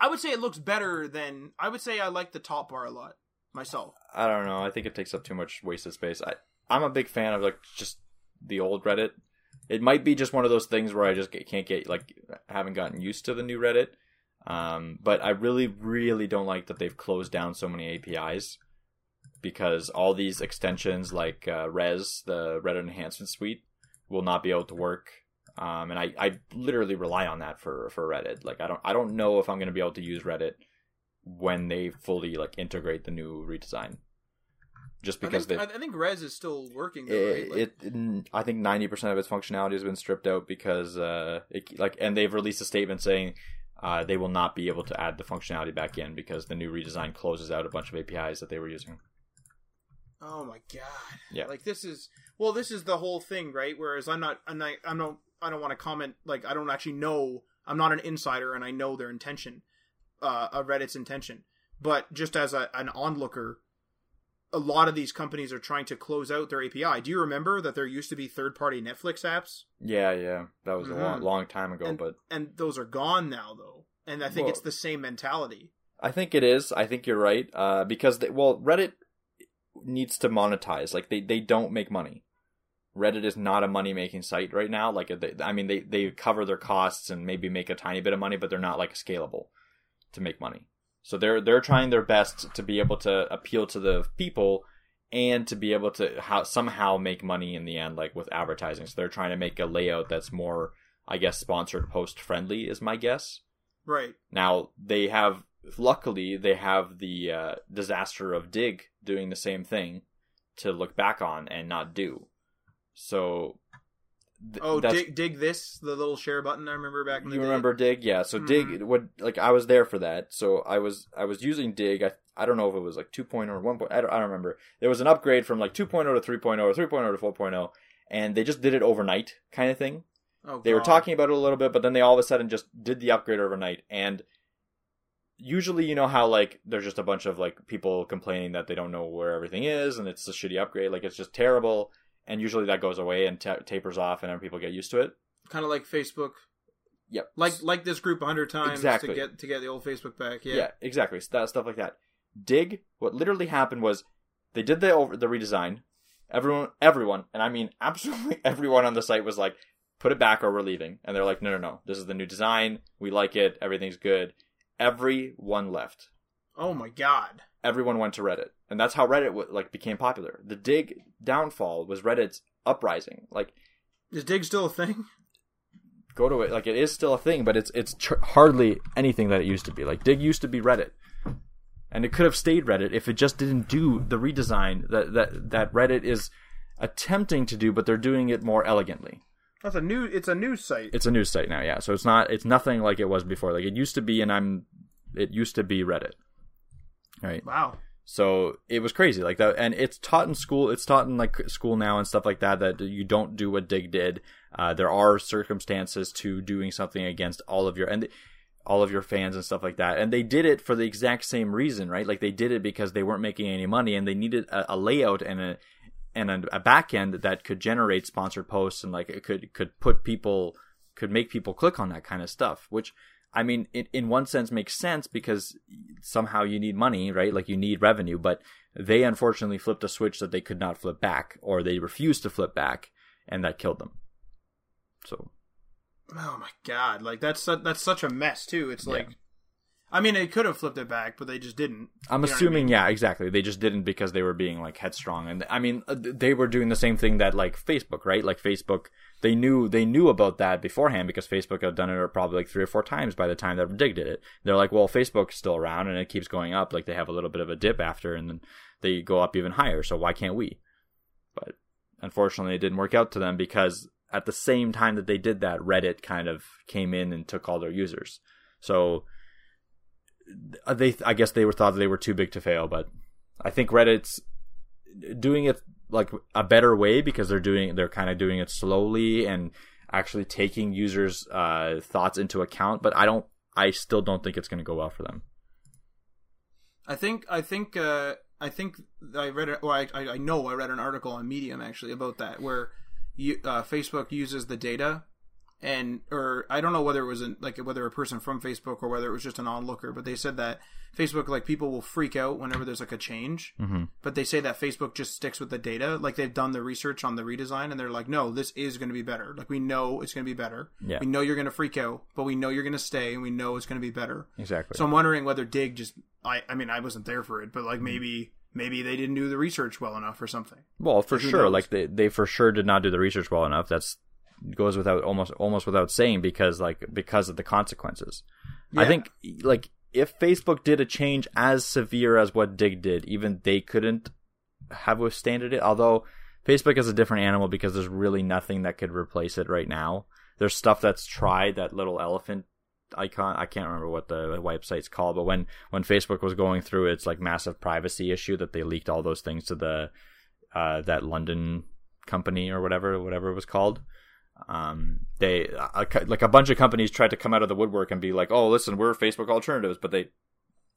I would say it looks better than. I would say I like the top bar a lot myself. I don't know. I think it takes up too much wasted space. I I'm a big fan of like just the old Reddit. It might be just one of those things where I just can't get like haven't gotten used to the new Reddit. Um, but I really, really don't like that they've closed down so many APIs because all these extensions like uh, Res, the Reddit enhancement suite, will not be able to work. Um, and I, I literally rely on that for, for Reddit. Like I don't I don't know if I'm gonna be able to use Reddit when they fully like integrate the new redesign. Just because I think, they I, think Res is still working. Though, right? it, Like, it, I think ninety percent of its functionality has been stripped out because uh, it, like, and they've released a statement saying uh, they will not be able to add the functionality back in because the new redesign closes out a bunch of APIs that they were using. Oh my god. Yeah. Like this is well, this is the whole thing, right? Whereas I'm not, I'm not, I'm not, I don't want to comment. Like I don't actually know. I'm not an insider, and I know their intention, uh, of Reddit's intention. But just as a, an onlooker, a lot of these companies are trying to close out their API. Do you remember that there used to be third-party Netflix apps, Yeah, yeah, that was a long, Mhm. long time ago, And- but and those are gone now, though. And I think Well- it's the same mentality. I think it is. I think you're right. Uh, because they, well, Reddit needs to monetize. Like they, they don't make money. Reddit is not a money making site right now. Like they, I mean, they they cover their costs and maybe make a tiny bit of money, but they're not like scalable to make money. So they're they're trying their best to be able to appeal to the people and to be able to how, somehow make money in the end, like with advertising. So they're trying to make a layout that's more, I guess, sponsored post friendly. Is my guess. Right. Now they have, luckily, they have the uh, disaster of Digg doing the same thing to look back on and not do. So, th- Oh, Digg, Digg this, the little share button I remember back in the you day. remember Digg? Yeah. So Mhm. Digg would like I was there for that. So I was I was using Digg. I I don't know if it was like 2.0 or 1. I don't, I don't remember. There was an upgrade from like 2.0 to 3.0 or 3.0 to 4.0, and they just did it overnight, kind of thing. Oh, They were talking about it a little bit, but then they all of a sudden just did the upgrade overnight. And usually, you know how like there's just a bunch of like people complaining that they don't know where everything is, and it's a shitty upgrade, like it's just terrible. And usually that goes away and ta tapers off, and then people get used to it. kind of like Facebook. Yep. Like like this group a hundred times Exactly. to get to get the old Facebook back. yeah, Yeah. exactly. That stuff like that. Digg. What literally happened was they did the over the redesign. Everyone, everyone, and I mean *laughs* absolutely everyone on the site was like, "Put it back, or we're leaving." And they're like, "No, no, no. This is the new design. We like it. Everything's good." Everyone left. Oh my god. Everyone went to Reddit, and that's how Reddit like became popular. The Digg downfall was Reddit's uprising. Like Is Digg still a thing? go to it like it is still a thing, but it's it's tr- hardly anything that it used to be. Like Digg used to be Reddit, and it could have stayed Reddit if it just didn't do the redesign that that that Reddit is attempting to do, but they're doing it more elegantly. That's a new. It's a news site. It's a news site now, yeah. So it's not it's nothing like it was before. Like it used to be, and I'm it used to be Reddit, right? Wow. So it was crazy like that, and it's taught in school. It's taught in like school now and stuff like that. That you don't do what Digg did. Uh, there are circumstances to doing something against all of your and all of your fans and stuff like that. And they did it for the exact same reason, right? Like they did it because they weren't making any money and they needed a, a layout and a and a, a back end that could generate sponsored posts and like it could could put people could make people click on that kind of stuff, which I mean, it, in one sense makes sense because somehow you need money, right? Like you need revenue, but they unfortunately flipped a switch that they could not flip back, or they refused to flip back, and that killed them. So, Oh my god! Like that's that's such a mess too. It's Yeah. I mean, they could have flipped it back, but they just didn't. I'm You know what I assuming, mean? yeah, exactly. They just didn't because they were being like headstrong, and I mean, uh, they were doing the same thing that like Facebook, right? Like Facebook, they knew they knew about that beforehand because Facebook had done it probably like three or four times by the time that Digg did it. They're like, well, Facebook's still around and it keeps going up. Like they have a little bit of a dip after, and then they go up even higher. So why can't we? But unfortunately, it didn't work out to them because at the same time that they did that, Reddit kind of came in and took all their users. So they I guess they were thought they were too big to fail, but I think Reddit's doing it like a better way because they're doing they're kind of doing it slowly and actually taking users uh thoughts into account, but I don't I still don't think it's going to go well for them. I think I think uh, I think I read I I I know I read an article on Medium actually about that where you, uh, Facebook uses the data and or I don't know whether it was an, like whether a person from Facebook or whether it was just an onlooker, but they said that Facebook like people will freak out whenever there's like a change, Mm-hmm. but they say that Facebook just sticks with the data. Like they've done the research on the redesign and they're like, no, this is going to be better. Like we know it's going to be better. Yeah. We know you're going to freak out, but we know you're going to stay and we know it's going to be better. Exactly. So I'm wondering whether Digg just I I mean I wasn't there for it, but Mm-hmm. like maybe maybe they didn't do the research well enough or something. Well, for sure. knows? Like they, they for sure did not do the research well enough. That's goes without almost almost without saying because like because of the consequences. I think like if Facebook did a change as severe as what Digg did, even they couldn't have withstanded it. Although Facebook is a different animal because there's really nothing that could replace it right now. There's stuff that's tried that little elephant icon. I can't remember what the website's called, but when when Facebook was going through its like massive privacy issue that they leaked all those things to the uh, that London company or whatever whatever it was called. Um, they a, like a bunch of companies tried to come out of the woodwork and be like, "Oh, listen, we're Facebook alternatives," but they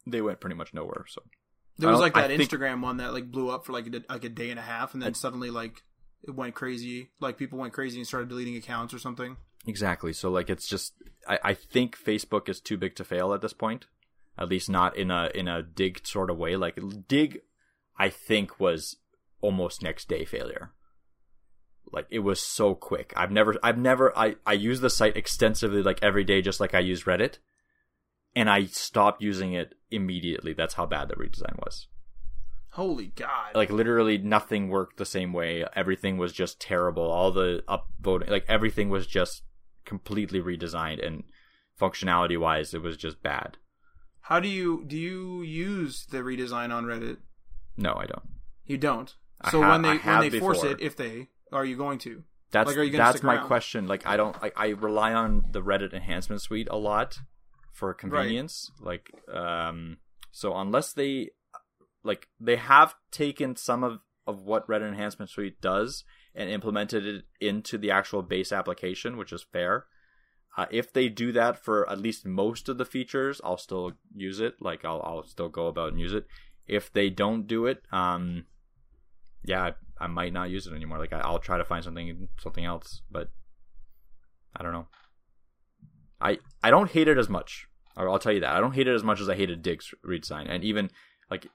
they went pretty much nowhere. So There was like I that think- Instagram one that like blew up for like a, like a day and a half, and then suddenly like it went crazy. Like people went crazy and started deleting accounts or something. exactly, so like it's just I, I think Facebook is too big to fail at this point. At least not in a in a Digg sort of way. Like Digg, I think was almost next day failure. Like it was so quick. I've never I've never I I use the site extensively like every day just like I use Reddit. And I stopped using it immediately. That's how bad the redesign was. Holy God! Like literally nothing worked the same way. Everything was just terrible. All the upvoting like everything was just completely redesigned and functionality wise it was just bad. How do you do you use the redesign on Reddit? No, I don't. You don't. So ha- when they when they force it, if they are you going to? That's Like, are you that's my around? question. Like I don't I, I rely on the Reddit enhancement suite a lot for convenience. Like um so unless they like they have taken some of of what Reddit enhancement suite does and implemented it into the actual base application, which is fair. Uh, if they do that for at least most of the features, I'll still use it. Like I'll I'll still go about and use it. If they don't do it, um, yeah, I, I might not use it anymore. Like I, I'll try to find something something else, but I don't know. I I don't hate it as much. I'll tell you that I don't hate it as much as I hated Digg's redesign, and even like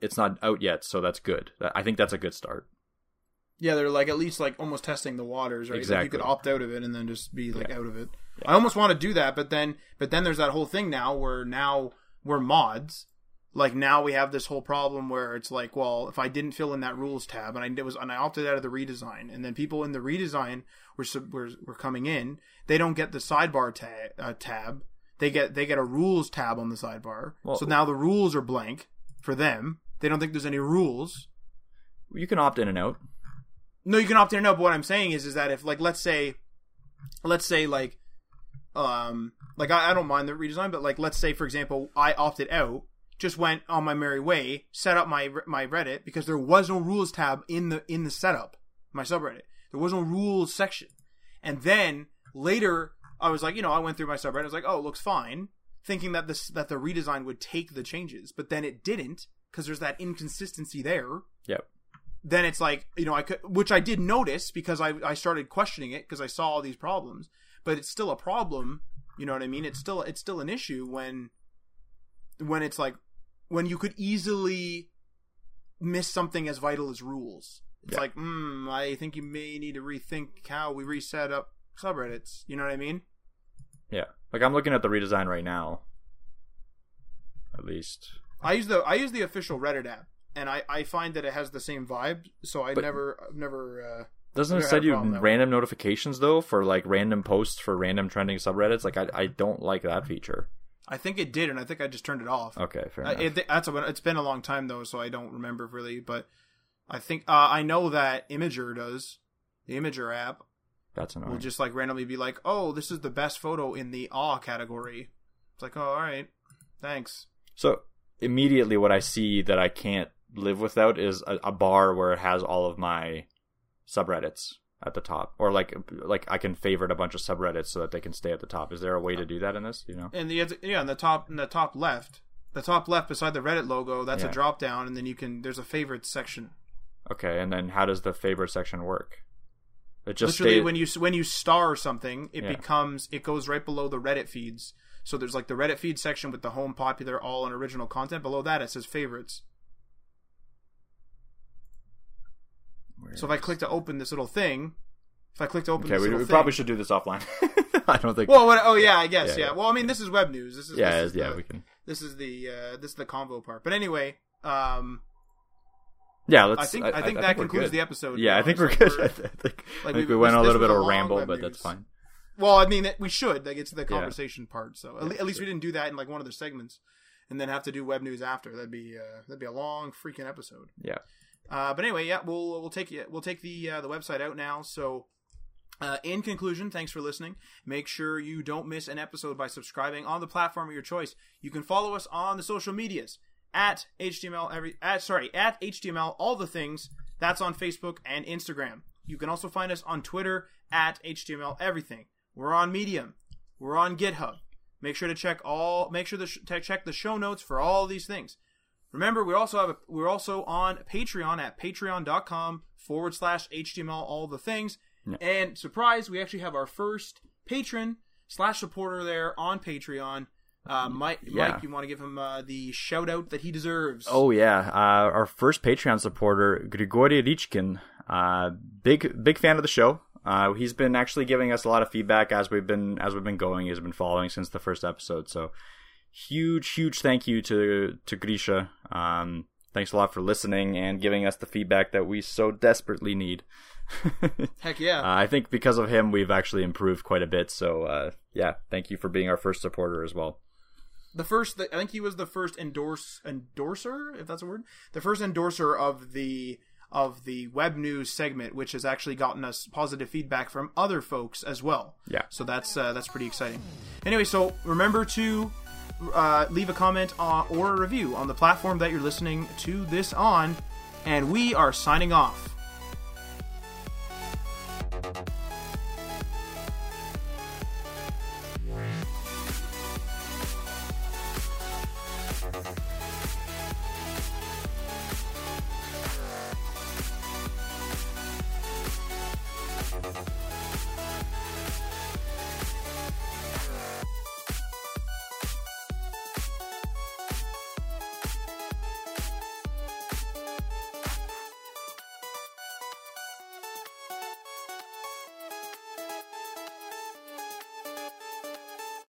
it's not out yet, so that's good. I think that's a good start. Yeah, they're like at least like almost testing the waters, right? Like, you could opt out of it and then just be like Yeah. out of it. I almost want to do that, but then but then there's that whole thing now where now we're mods, like now we have this whole problem where it's like, well, if I didn't fill in that rules tab and I it was and I opted out of the redesign, and then people in the redesign were were, were coming in, they don't get the sidebar ta- uh, tab. They get they get a rules tab on the sidebar. Well- so now the rules are blank for them. They don't think there's any rules. You can opt in and out. No, you can opt in and out. But what I'm saying is, is that if like let's say, let's say like, um, like I, I don't mind the redesign, but like let's say for example, I opted out, just went on my merry way, set up my my Reddit because there was no rules tab in the in the setup, my subreddit. There was no rules section, and then later I was like, you know, I went through my subreddit. I was like, oh, it looks fine, thinking that this that the redesign would take the changes, but then it didn't because there's that inconsistency there Yep. then it's like you know I could, which I did notice because I I started questioning it because I saw all these problems, but it's still a problem. You know what I mean? It's still it's still an issue when when it's like when you could easily miss something as vital as rules. It's Yeah. like, hmm, I think you may need to rethink how we reset up subreddits. You know what I mean? Yeah. Like I'm looking at the redesign right now. At least. I use the I use the official Reddit app, and I I find that it has the same vibe. So I But- never I've never. Uh, Doesn't it Never had send you random notifications though for like random posts for random trending subreddits? Like I, I don't like that feature. I think it did, and I think I just turned it off. Okay, fair Uh, enough. it, that's a, it's been a long time though, so I don't remember really. But I think uh, I know that Imgur does. The Imgur app That's annoying. will just like randomly be like, "Oh, this is the best photo in the awe category." It's like, "Oh, all right, thanks." So immediately, what I see that I can't live without is a, a bar where it has all of my subreddits at the top, or like like I can favorite a bunch of subreddits so that they can stay at the top. Is there a way to do that in this? You know? in the yeah, in the top in the top left, the top left beside the Reddit logo, that's Yeah. a drop down, and then you can there's a favorites section. Okay, and then how does the favorite section work? It just Literally, stay- when you when you star something, it Yeah. becomes it goes right below the Reddit feeds. So there's like the Reddit feed section with the home, popular, all, and original content. Below that, it says favorites. So if I click to open this little thing, if I click to open okay, this we, little we thing, probably should do this offline. *laughs* I don't think. Well, what, oh yeah, I guess Yeah, yeah, yeah. Well, I mean, this is web news. This is yeah, this is yeah, the, we can. this is the uh, this is the convo part. But anyway, um, Yeah, let's. I think I, think that we're concludes the episode. Yeah, I think we're good. I think, *laughs* I think like we, we- went a little bit of a ramble, but news. that's fine. Well, I mean, we should like it's the Yeah. conversation part. So at, le- at least we didn't do that in like one of the segments, and then have to do web news after. That'd be uh, that'd be a long freaking episode. Yeah. Uh, but anyway, yeah, we'll we'll take. We'll take the uh, the website out now. So, uh, in conclusion, thanks for listening. Make sure you don't miss an episode by subscribing on the platform of your choice. You can follow us on the social medias at HTML every at sorry at HTML all the things. That's on Facebook and Instagram. You can also find us on Twitter at HTML everything. We're on Medium. We're on GitHub. Make sure to check all. Make sure to, sh- to check the show notes for all these things. Remember, we also have a, we're also on Patreon at patreon.com forward slash HTML all the things. Yeah. And surprise, we actually have our first patron slash supporter there on Patreon. Uh, Mike, Yeah. Mike, you want to give him uh, the shout out that he deserves? Oh yeah, uh, our first Patreon supporter, Grigory Richkin, uh, big big fan of the show. Uh, he's been actually giving us a lot of feedback as we've been as we've been going. He's been following since the first episode. So huge huge thank you to to Grisha. Um, thanks a lot for listening and giving us the feedback that we so desperately need. *laughs* Heck yeah. Uh, I think because of him, we've actually improved quite a bit. So uh, yeah, thank you for being our first supporter as well. the first i think he was the first endorse endorser if that's a word the first endorser of the of the web news segment which has actually gotten us positive feedback from other folks as well Yeah. so that's uh, that's pretty exciting anyway so remember to uh, leave a comment on, or a review on the platform that you're listening to this on. And we are signing off.